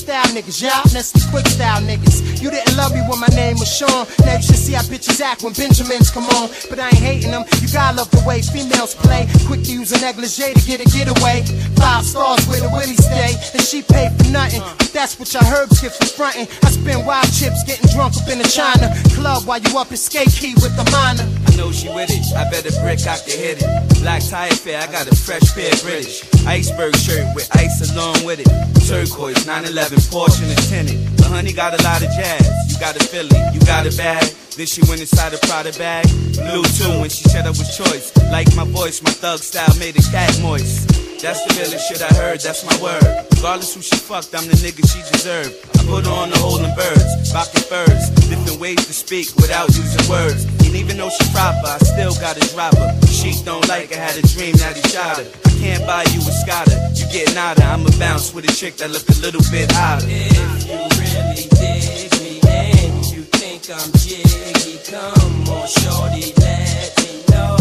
[SPEAKER 25] Style niggas, y'all Nestle quick style niggas. You didn't love me when my name was Sean. Now you should see how bitches act when Benjamins come on. But I ain't hating them. You gotta love the way females play. Use a negligee to get a getaway. Five stars where the Willie stay, and she paid for nothing. But that's what your herbs get for frontin'. I spend wild chips getting drunk up in the China club while you up in skate key with the minor.
[SPEAKER 34] I know she with it. I bet a brick I can hit it. Black tire fair, I got a fresh pair British. Iceberg shirt with ice along with it. Turquoise 911 Porsche and tinted. But honey got a lot of jazz. You got a Philly, you got a bag. Then she went inside a Prada bag. Blue too when she said I was choice. Like my voice, my thug style made a cat moist. That's the realest shit I heard, that's my word. Regardless who she fucked, I'm the nigga she deserved. I put her on the holding birds, rocking birds, different ways to speak without using words. And even though she proper, I still gotta drop her. She don't like her, had a dream that he shot her. I can't buy you a Scotta, you get nada. I'ma bounce with a chick that look a little bit hotter.
[SPEAKER 35] If you really dig me and you think I'm jiggy, come on, shorty, let me know.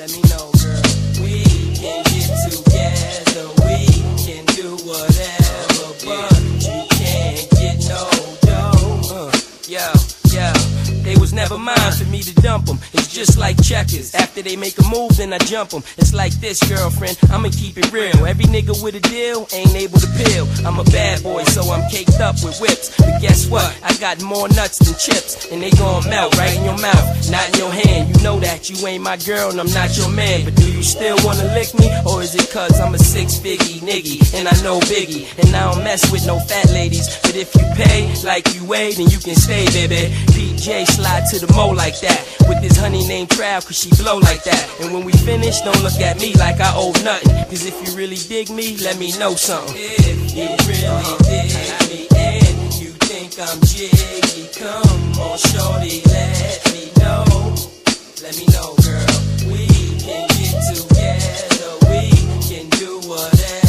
[SPEAKER 35] Let me know, girl.
[SPEAKER 34] Dump them. It's just like checkers. After they make a move, then I jump them. It's like this, girlfriend. I'ma keep it real. Every nigga with a deal ain't able to peel. I'm a bad boy, so I'm caked up with whips. But guess what? I got more nuts than chips, and they gon' melt right in your mouth, not in your hand. You know that you ain't my girl, and I'm not your man. But do you still wanna lick me, or is it cause I'm a six figgy niggy, and I know Biggie, and I don't mess with no fat ladies. But if you pay like you weigh, then you can stay, baby. PJ slide to the mo like that, with this honey named Trav, cause she blow like that. And when we finish, don't look at me like I owe nothing. Cause if you really dig me, let me know something.
[SPEAKER 35] If you really dig me and you think I'm jiggy, come on, shorty, let me know. Let me know, girl. We can get together, we can do whatever,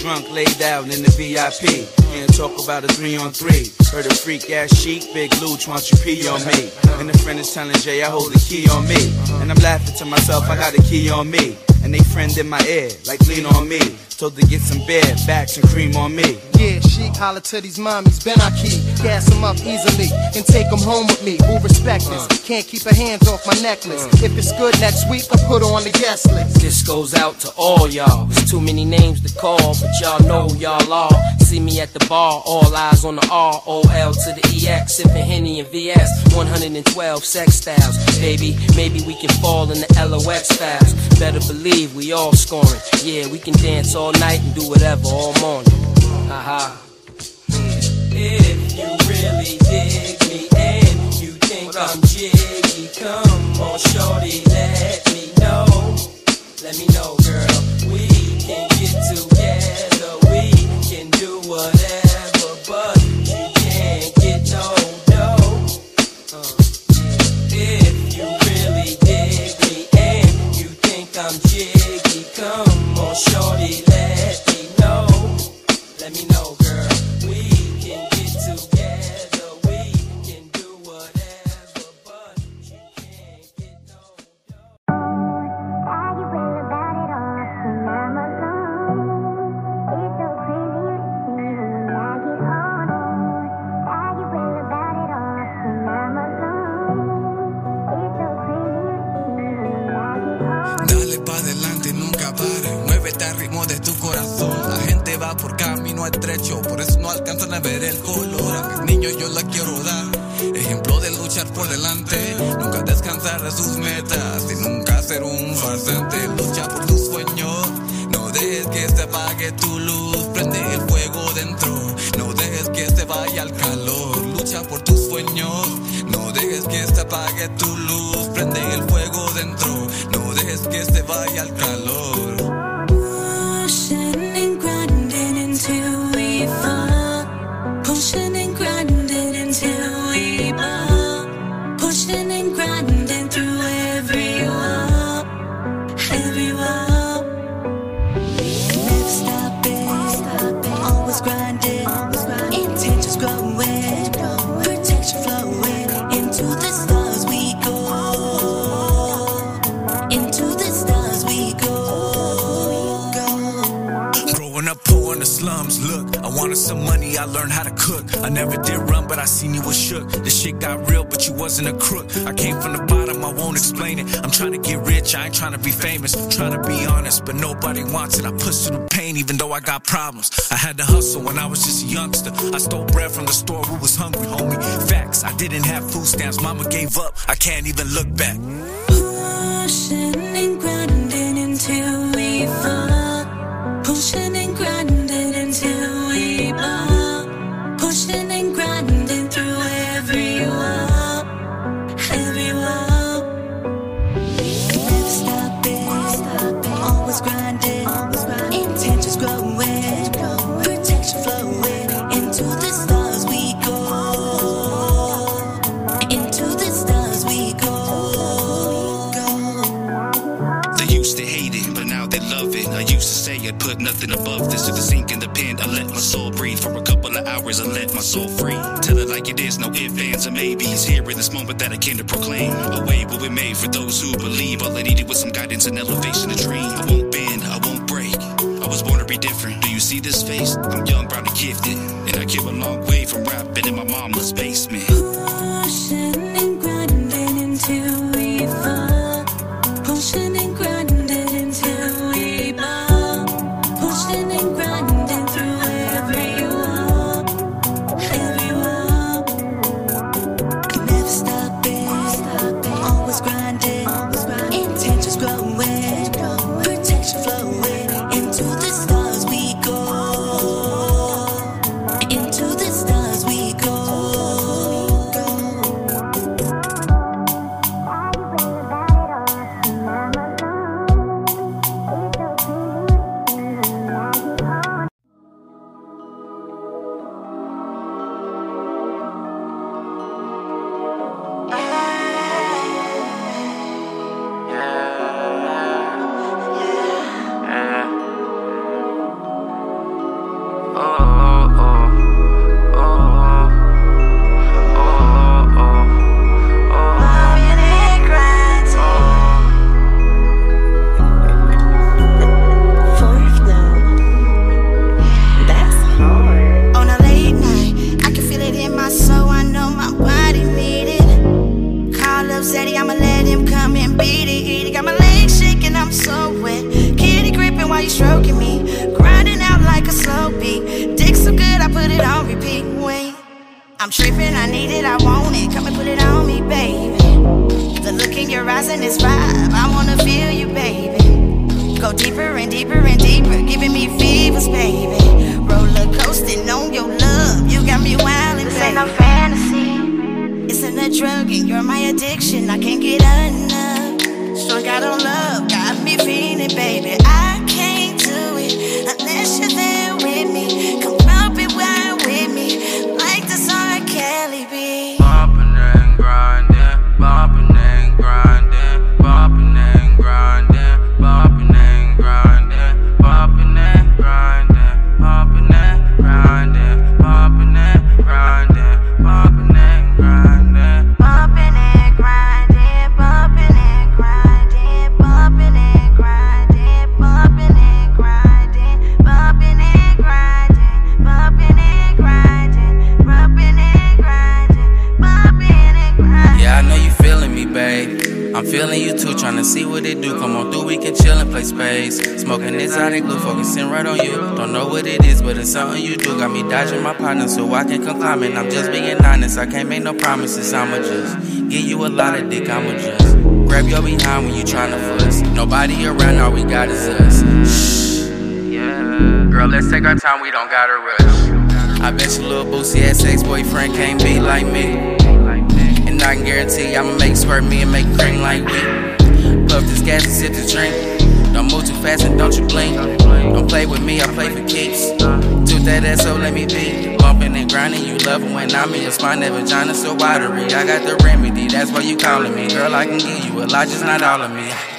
[SPEAKER 34] drunk, laid out in the VIP. Can't talk about a three on three. Heard a freak ass chic, big Luch, wants you pee on me. And a friend is telling Jay I hold the key on me. And I'm laughing to myself, I got a key on me. And they friend in my ear, like lean on me. Told to get some beer, backs and cream on me.
[SPEAKER 25] Yeah, chic, holler to these mommies, Ben I key. Gas them up easily and take them home with me. Who respect this? Uh. Can't keep her hands off my necklace. Uh. If it's good next week, I put her on the guest list.
[SPEAKER 35] This goes out to all y'all. There's too many names to call, but y'all know y'all all. See me at the bar, all eyes on the R, O L to the EX, sipping Henny and VS, 112 sex styles. Baby, maybe we can fall in the LOX files. Better believe we all scoring. Yeah, we can dance all night and do whatever all morning. Haha. Hmm. If you really dig me and you think I'm jiggy, come on, shorty, let me know. Let me know, girl. We can get together, we can do whatever, I'm jiggy, come on, shorty,
[SPEAKER 23] Eras cometa wasn't a crook. I came from the bottom, I won't explain it. I'm trying to get rich, I ain't trying to be famous. Trying to be honest, but nobody wants it. I pushed through the pain, even though I got problems. I had to hustle when I was just a youngster. I stole bread from the store, we was hungry, homie. Facts, I didn't have food stamps, mama gave up. I can't even look back.
[SPEAKER 36] Pushing and hours and
[SPEAKER 37] let my soul free. Tell it like it is, no ifs, ands, or maybes. Here in this moment that I came to proclaim. A way will be made for those who believe. All I needed was some guidance and elevation to dream. I won't bend, I won't break. I was born to be different. Do you see this face? I'm young, proud, and gifted. And I came a long way from rapping in my mama's basement.
[SPEAKER 38] I can
[SPEAKER 34] give you a lot, just not all of me.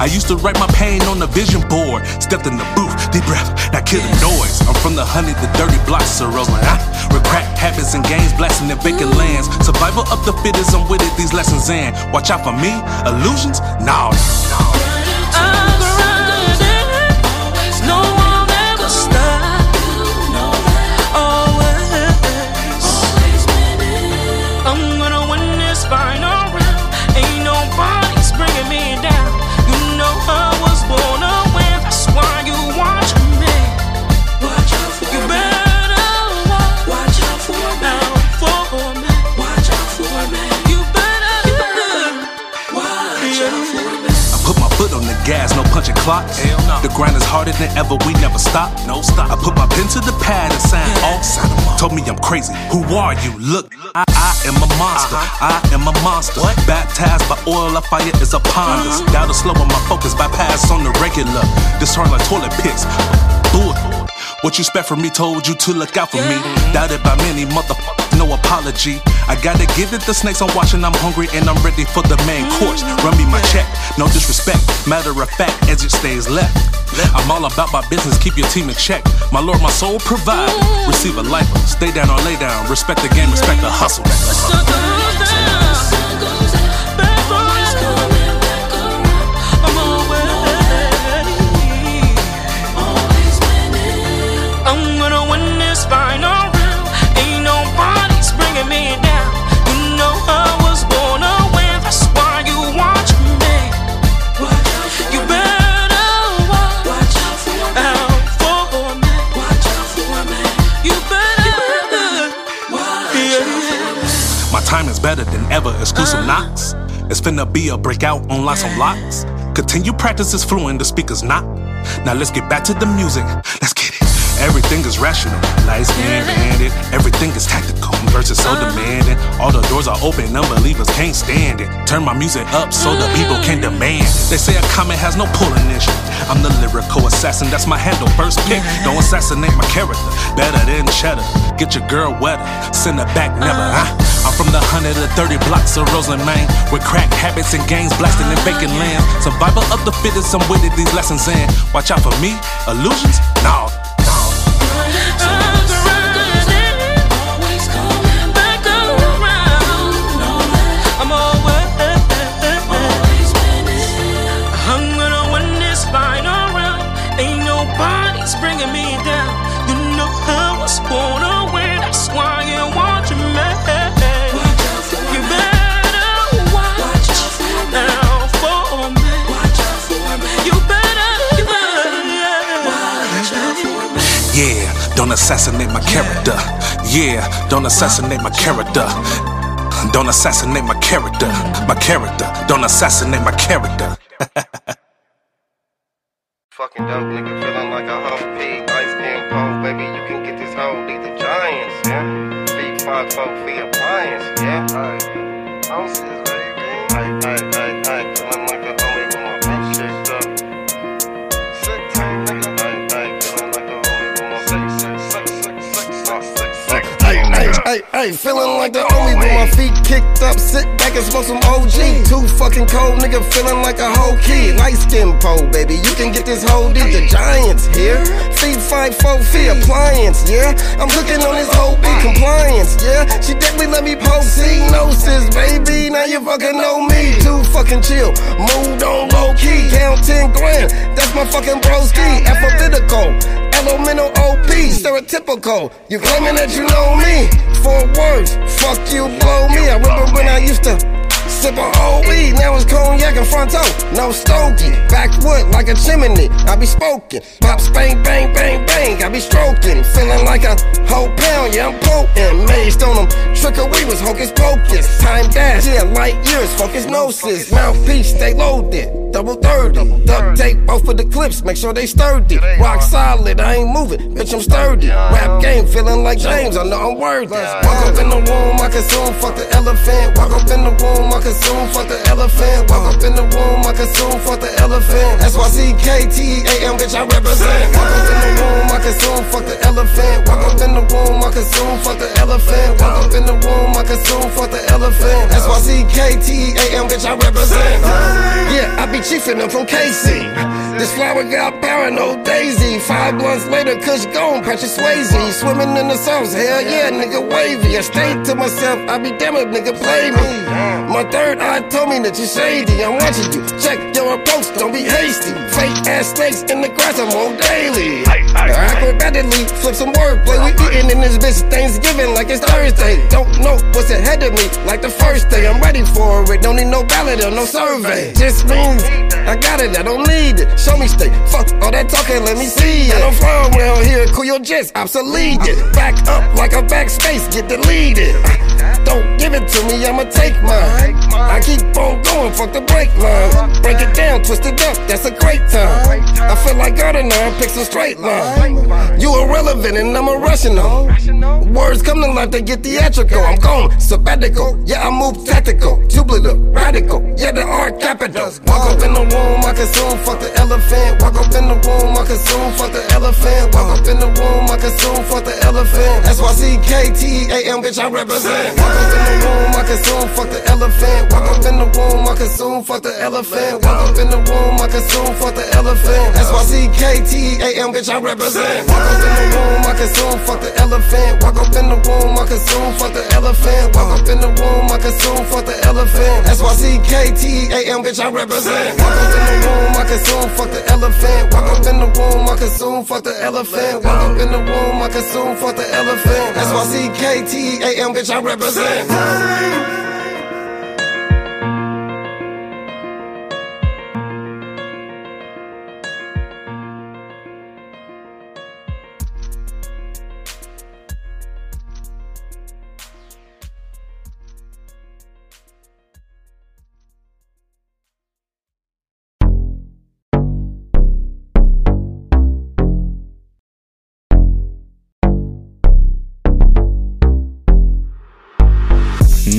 [SPEAKER 34] I used to write my pain on the vision board. Stepped in the booth, deep breath, now kill the noise. I'm from the honey, the dirty blocks, so ah. With crack habits and games, blasting in vacant lands. Survival of the fittest, I'm with it, these lessons in. Watch out for me, illusions? Nah, nah. Clocks. The grind is harder than ever, we never stop. No stop. I put my pen to the pad and sign all. Told me I'm crazy. Who are you? Look, I, I am a monster. Uh-huh. I am a monster. What? Baptized by oil, a fire is upon us. Uh-huh. That'll slow on my focus, bypass on the regular. This hard like toilet picks. Bull. What you expect from me? Told you to look out for me. Doubted by many, motherfuckers, no apology. I gotta give it the snakes I'm watching. I'm hungry and I'm ready for the main course. Run me my check, no disrespect. Matter of fact, as it stays left. I'm all about my business, keep your team in check. My lord, my soul provide. Receive a lifer, stay down or lay down. Respect the game, respect the hustle.
[SPEAKER 10] Better
[SPEAKER 34] than ever. Exclusive uh-huh. knocks. It's finna be a breakout on lots of uh-huh. locks. Continue practice is fluent, the speakers not. Now let's get back to the music. Let's get it. Everything is rational. Light skin bandit. Everything is tactical. Verses so uh-huh. demanding. All the doors are open. Unbelievers can't stand it. Turn my music up so the uh-huh. people can demand. They say a comment has no pulling issue. I'm the lyrical assassin. That's my handle. First pick. Don't assassinate my character. Better than cheddar. Get your girl wetter. Send her back never. Uh-huh. Huh? I'm from the 130 blocks of Roseland, Maine. With crack habits and gangs blasting in vacant land. Survival of the fittest. I'm with it. These lessons in. Watch out for me. Illusions? No. Assassinate my character. Yeah, don't assassinate my character. Don't assassinate my character. My character. Don't assassinate my character.
[SPEAKER 29] my feet kicked up. Sit back and smoke some OG. Too fucking cold, nigga, feeling like a whole kid. Light skin pole, baby, you can get this whole D. The Giants here. Feet five, four feet appliance, yeah. I'm looking on this whole big compliance, yeah. She definitely let me poke Gnosis, baby. Now you fucking know me. Too fucking chill. Moved on low key. Count 10 grand. That's my fucking broski. Alphabetical.
[SPEAKER 39] Elemental OP, stereotypical. You claiming that you know me. Four words, fuck you, blow me. I remember when I used to sip a whole weed. Now it's cognac in front toe. No stogie. Backwood like a chimney. I be smoking. Pop, bang, bang, bang, bang. I be stroking. Feeling like a whole pound. Yeah, I'm potent. Mazed on them. Trickery was hocus pocus. Time dash. Yeah, light years. Focus gnosis. Mouthpiece, stay loaded. Double 30. Duct tape both of the clips. Make sure they sturdy. Rock solid. I ain't moving. Bitch, I'm sturdy. Rap game. Feeling like James. I know I'm worthy. Walk up in the room. I consume. Fuck the elephant. Walk up in the room. I consume. Fuck the elephant. Walk up in the room. I consume. Fuck the elephant. That's why CKTAM. Bitch, I represent. Walk up in the room. I consume. Fuck the elephant. Walk up in the room. I consume. Fuck the elephant. Walk up in the room. I consume. Fuck the elephant. That's why CKTAM. Bitch, I represent. Yeah, I be chiefing them from KC. This flower got paranoid daisy. Five months later, Kush gone, Patrick Swayze. Swimming in the sauce, hell yeah, nigga wavy. I stay to myself, I be damn if nigga play me. My third eye told me that you shady. I'm watching you, check your approach, don't be hasty. Fake ass snakes in the grass, I'm on daily. I acrobatically, flip some wordplay. We eating in this bitch Thanksgiving like it's Thursday. Don't know what's ahead of me, like the first day. I'm ready for it, don't need no ballot or no survey. Just means I got it, I don't need it. Show me state, fuck all that talking, let me see it. I don't around here, cool your jets, obsolete it. Back up like a backspace, get deleted. Uh, don't give it to me, I'ma take mine. I keep on going, fuck the brake line. Break it down, twist it up, that's a great time. I feel like Gardner, pick some straight line. You irrelevant and I'm irrational. Words come to life, they get theatrical. I'm gone, sabbatical. Yeah, I move tactical. Tubular, radical. Yeah, the art capital. Walk up in the room, I consume, fuck the elephant. Walk up in the room, I consume, fuck the elephant. Walk up in the room, I consume, fuck the elephant. That's why CKTAM, bitch, I represent. Walk up in the room, I consume, fuck the elephant. Walk up in the room, I consume, fuck the elephant. Walk up in the room, I consume, fuck the elephant. That's why CKTAM, bitch, I represent. Walk up in the room, I consume, fuck the elephant. Walk up in the room, I consume, fuck the elephant. Walk up in the room, I consume, fuck the elephant. That's why CKTAM, bitch, I represent. Walk up in the room, I consume, the elephant. Walk up in the room, I consume, fuck the elephant. Walk up in the room, I consume, fuck the elephant. That's why CKTAM, bitch, I represent.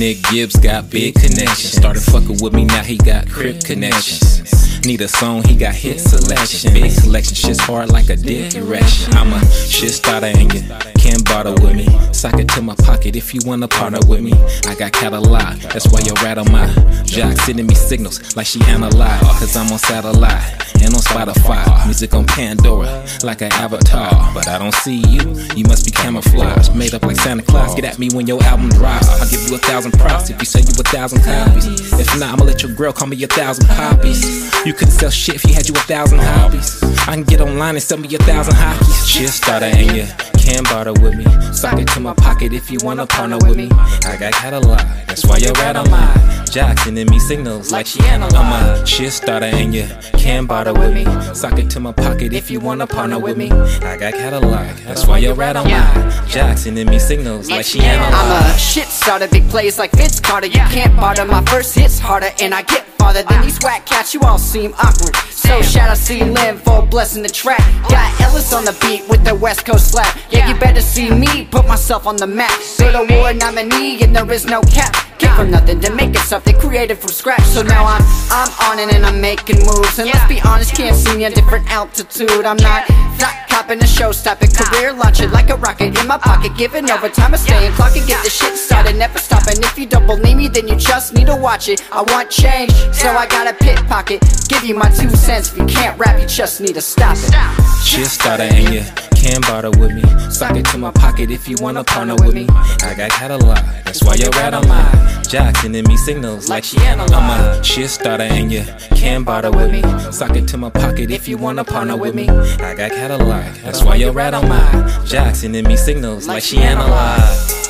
[SPEAKER 40] Nick Gibbs got big connections. Started fucking with me, now he got crib connections. Need a song, he got hit selection. Big selection, shit's hard like a dick erection. I'm a shit starter and you can't bother with me. Sock it to my pocket if you wanna partner with me. I got catalog, that's why you're right on my jock sending me signals like she analyze. Cause I'm on satellite and on Spotify. Music on Pandora like an avatar. But I don't see you, you must be camouflaged. Made up like Santa Claus. Get at me when your album drops. I'll give you a thousand props if you say you a thousand copies. If not, I'ma let your girl call me a thousand copies. You couldn't sell shit if you had you a thousand hobbies. I can get online and sell me a thousand hockeys. Shit starter and you can't barter with me. Sock it to my pocket if you wanna partner with me. I got catalog, that's why you're right on my jock sending me signals like she analyzed. I'm a shit starter and you can't barter with me. Sock it to my pocket if you wanna partner with me. I got catalog, that's why you're right on my jock sending me signals like she analyzed.
[SPEAKER 41] I'm a shit starter, big plays like Vince Carter. You can't bother, my first hits harder, and I get farther than these whack cats. You all seem awkward. So shout out to Lynn for blessing the track. Got Ellis on the beat with the West Coast slap. Yeah, you better see me put myself on the map. Big award nominee, and there is no cap. Came yeah. from nothing to make it something created from scratch. So now I'm, I'm on it and I'm making moves. And yeah. let's be honest, can't see me at different altitude. I'm not not copping a show stopping career launching like a rocket in my uh. pocket. Giving overtime, I stay in clock and get this shit started. Never stopping, if you don't believe me then you just need to watch it. I want change, so I got a pit pocket Give you my two cents, if you can't rap you just need to stop it.
[SPEAKER 40] Shit started and you
[SPEAKER 23] can bother with me. Sock it to my pocket if you wanna partner with me. I got catalog, that's why you're at a line. Jock sending me signals like she analyzed. I'm a shit starter and you can't bother with me. Sock it to my pocket if you wanna partner with me. I got catalog, that's why you're right on my. Jock sending me signals like she
[SPEAKER 42] analyzed.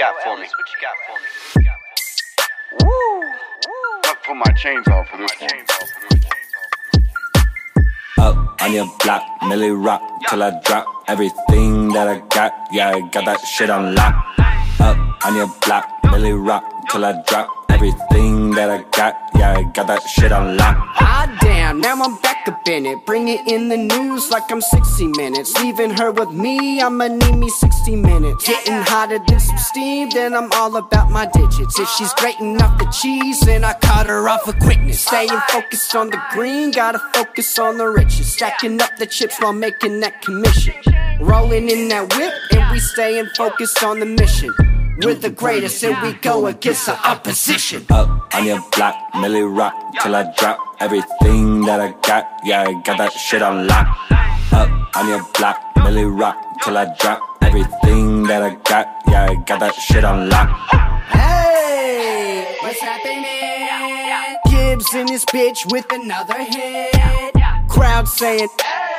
[SPEAKER 42] Ellis, what you got for me?
[SPEAKER 43] I'll put my chains off for this one.
[SPEAKER 44] Up on your block, Millie rock till I drop everything that I got. Yeah, I got that shit on lock. Up on your block, Millie rock till I drop everything that I got. Yeah, I got that shit on lock.
[SPEAKER 41] Ah, damn, now I'm back up in it. Bring it in the news like I'm 60 minutes. Leaving her with me, I'ma need me 60 minutes. Getting hotter than some steam, then I'm all about my digits. If she's grating off the cheese, then I cut her off with quickness. Staying focused on the green, gotta focus on the riches. Stacking up the chips while making that commission. Rolling in that whip, and we staying focused on the mission. We're the greatest, and we go against the opposition.
[SPEAKER 44] Up on your block, Millie rock till I drop everything that I got. Yeah, I got that shit on lock. Up on your block, Millie rock till I drop everything that I got. Yeah, I got that shit on lock.
[SPEAKER 41] Hey, what's happening? Gibbs in this bitch with another hit. Crowd saying,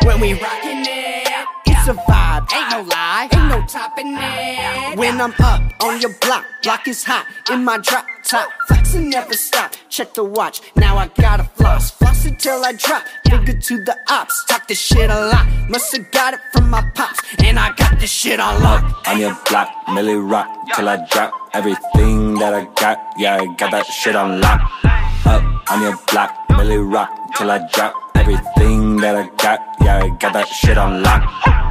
[SPEAKER 41] when we rockin' it, it's a vibe, ain't no lie, ain't no topping it. When I'm up on your block, block is hot in my drop top. Flexing never stop, check the watch, now I gotta floss. Floss until I drop, figure to the ops. Talk this shit a lot, musta got it from my pops, and I got this shit on lock.
[SPEAKER 44] On your block, Millie rock till I drop everything that I got. Yeah, I got that shit on lock. Up on your block, Millie rock till I drop everything that I got. Yeah, I got that shit on lock.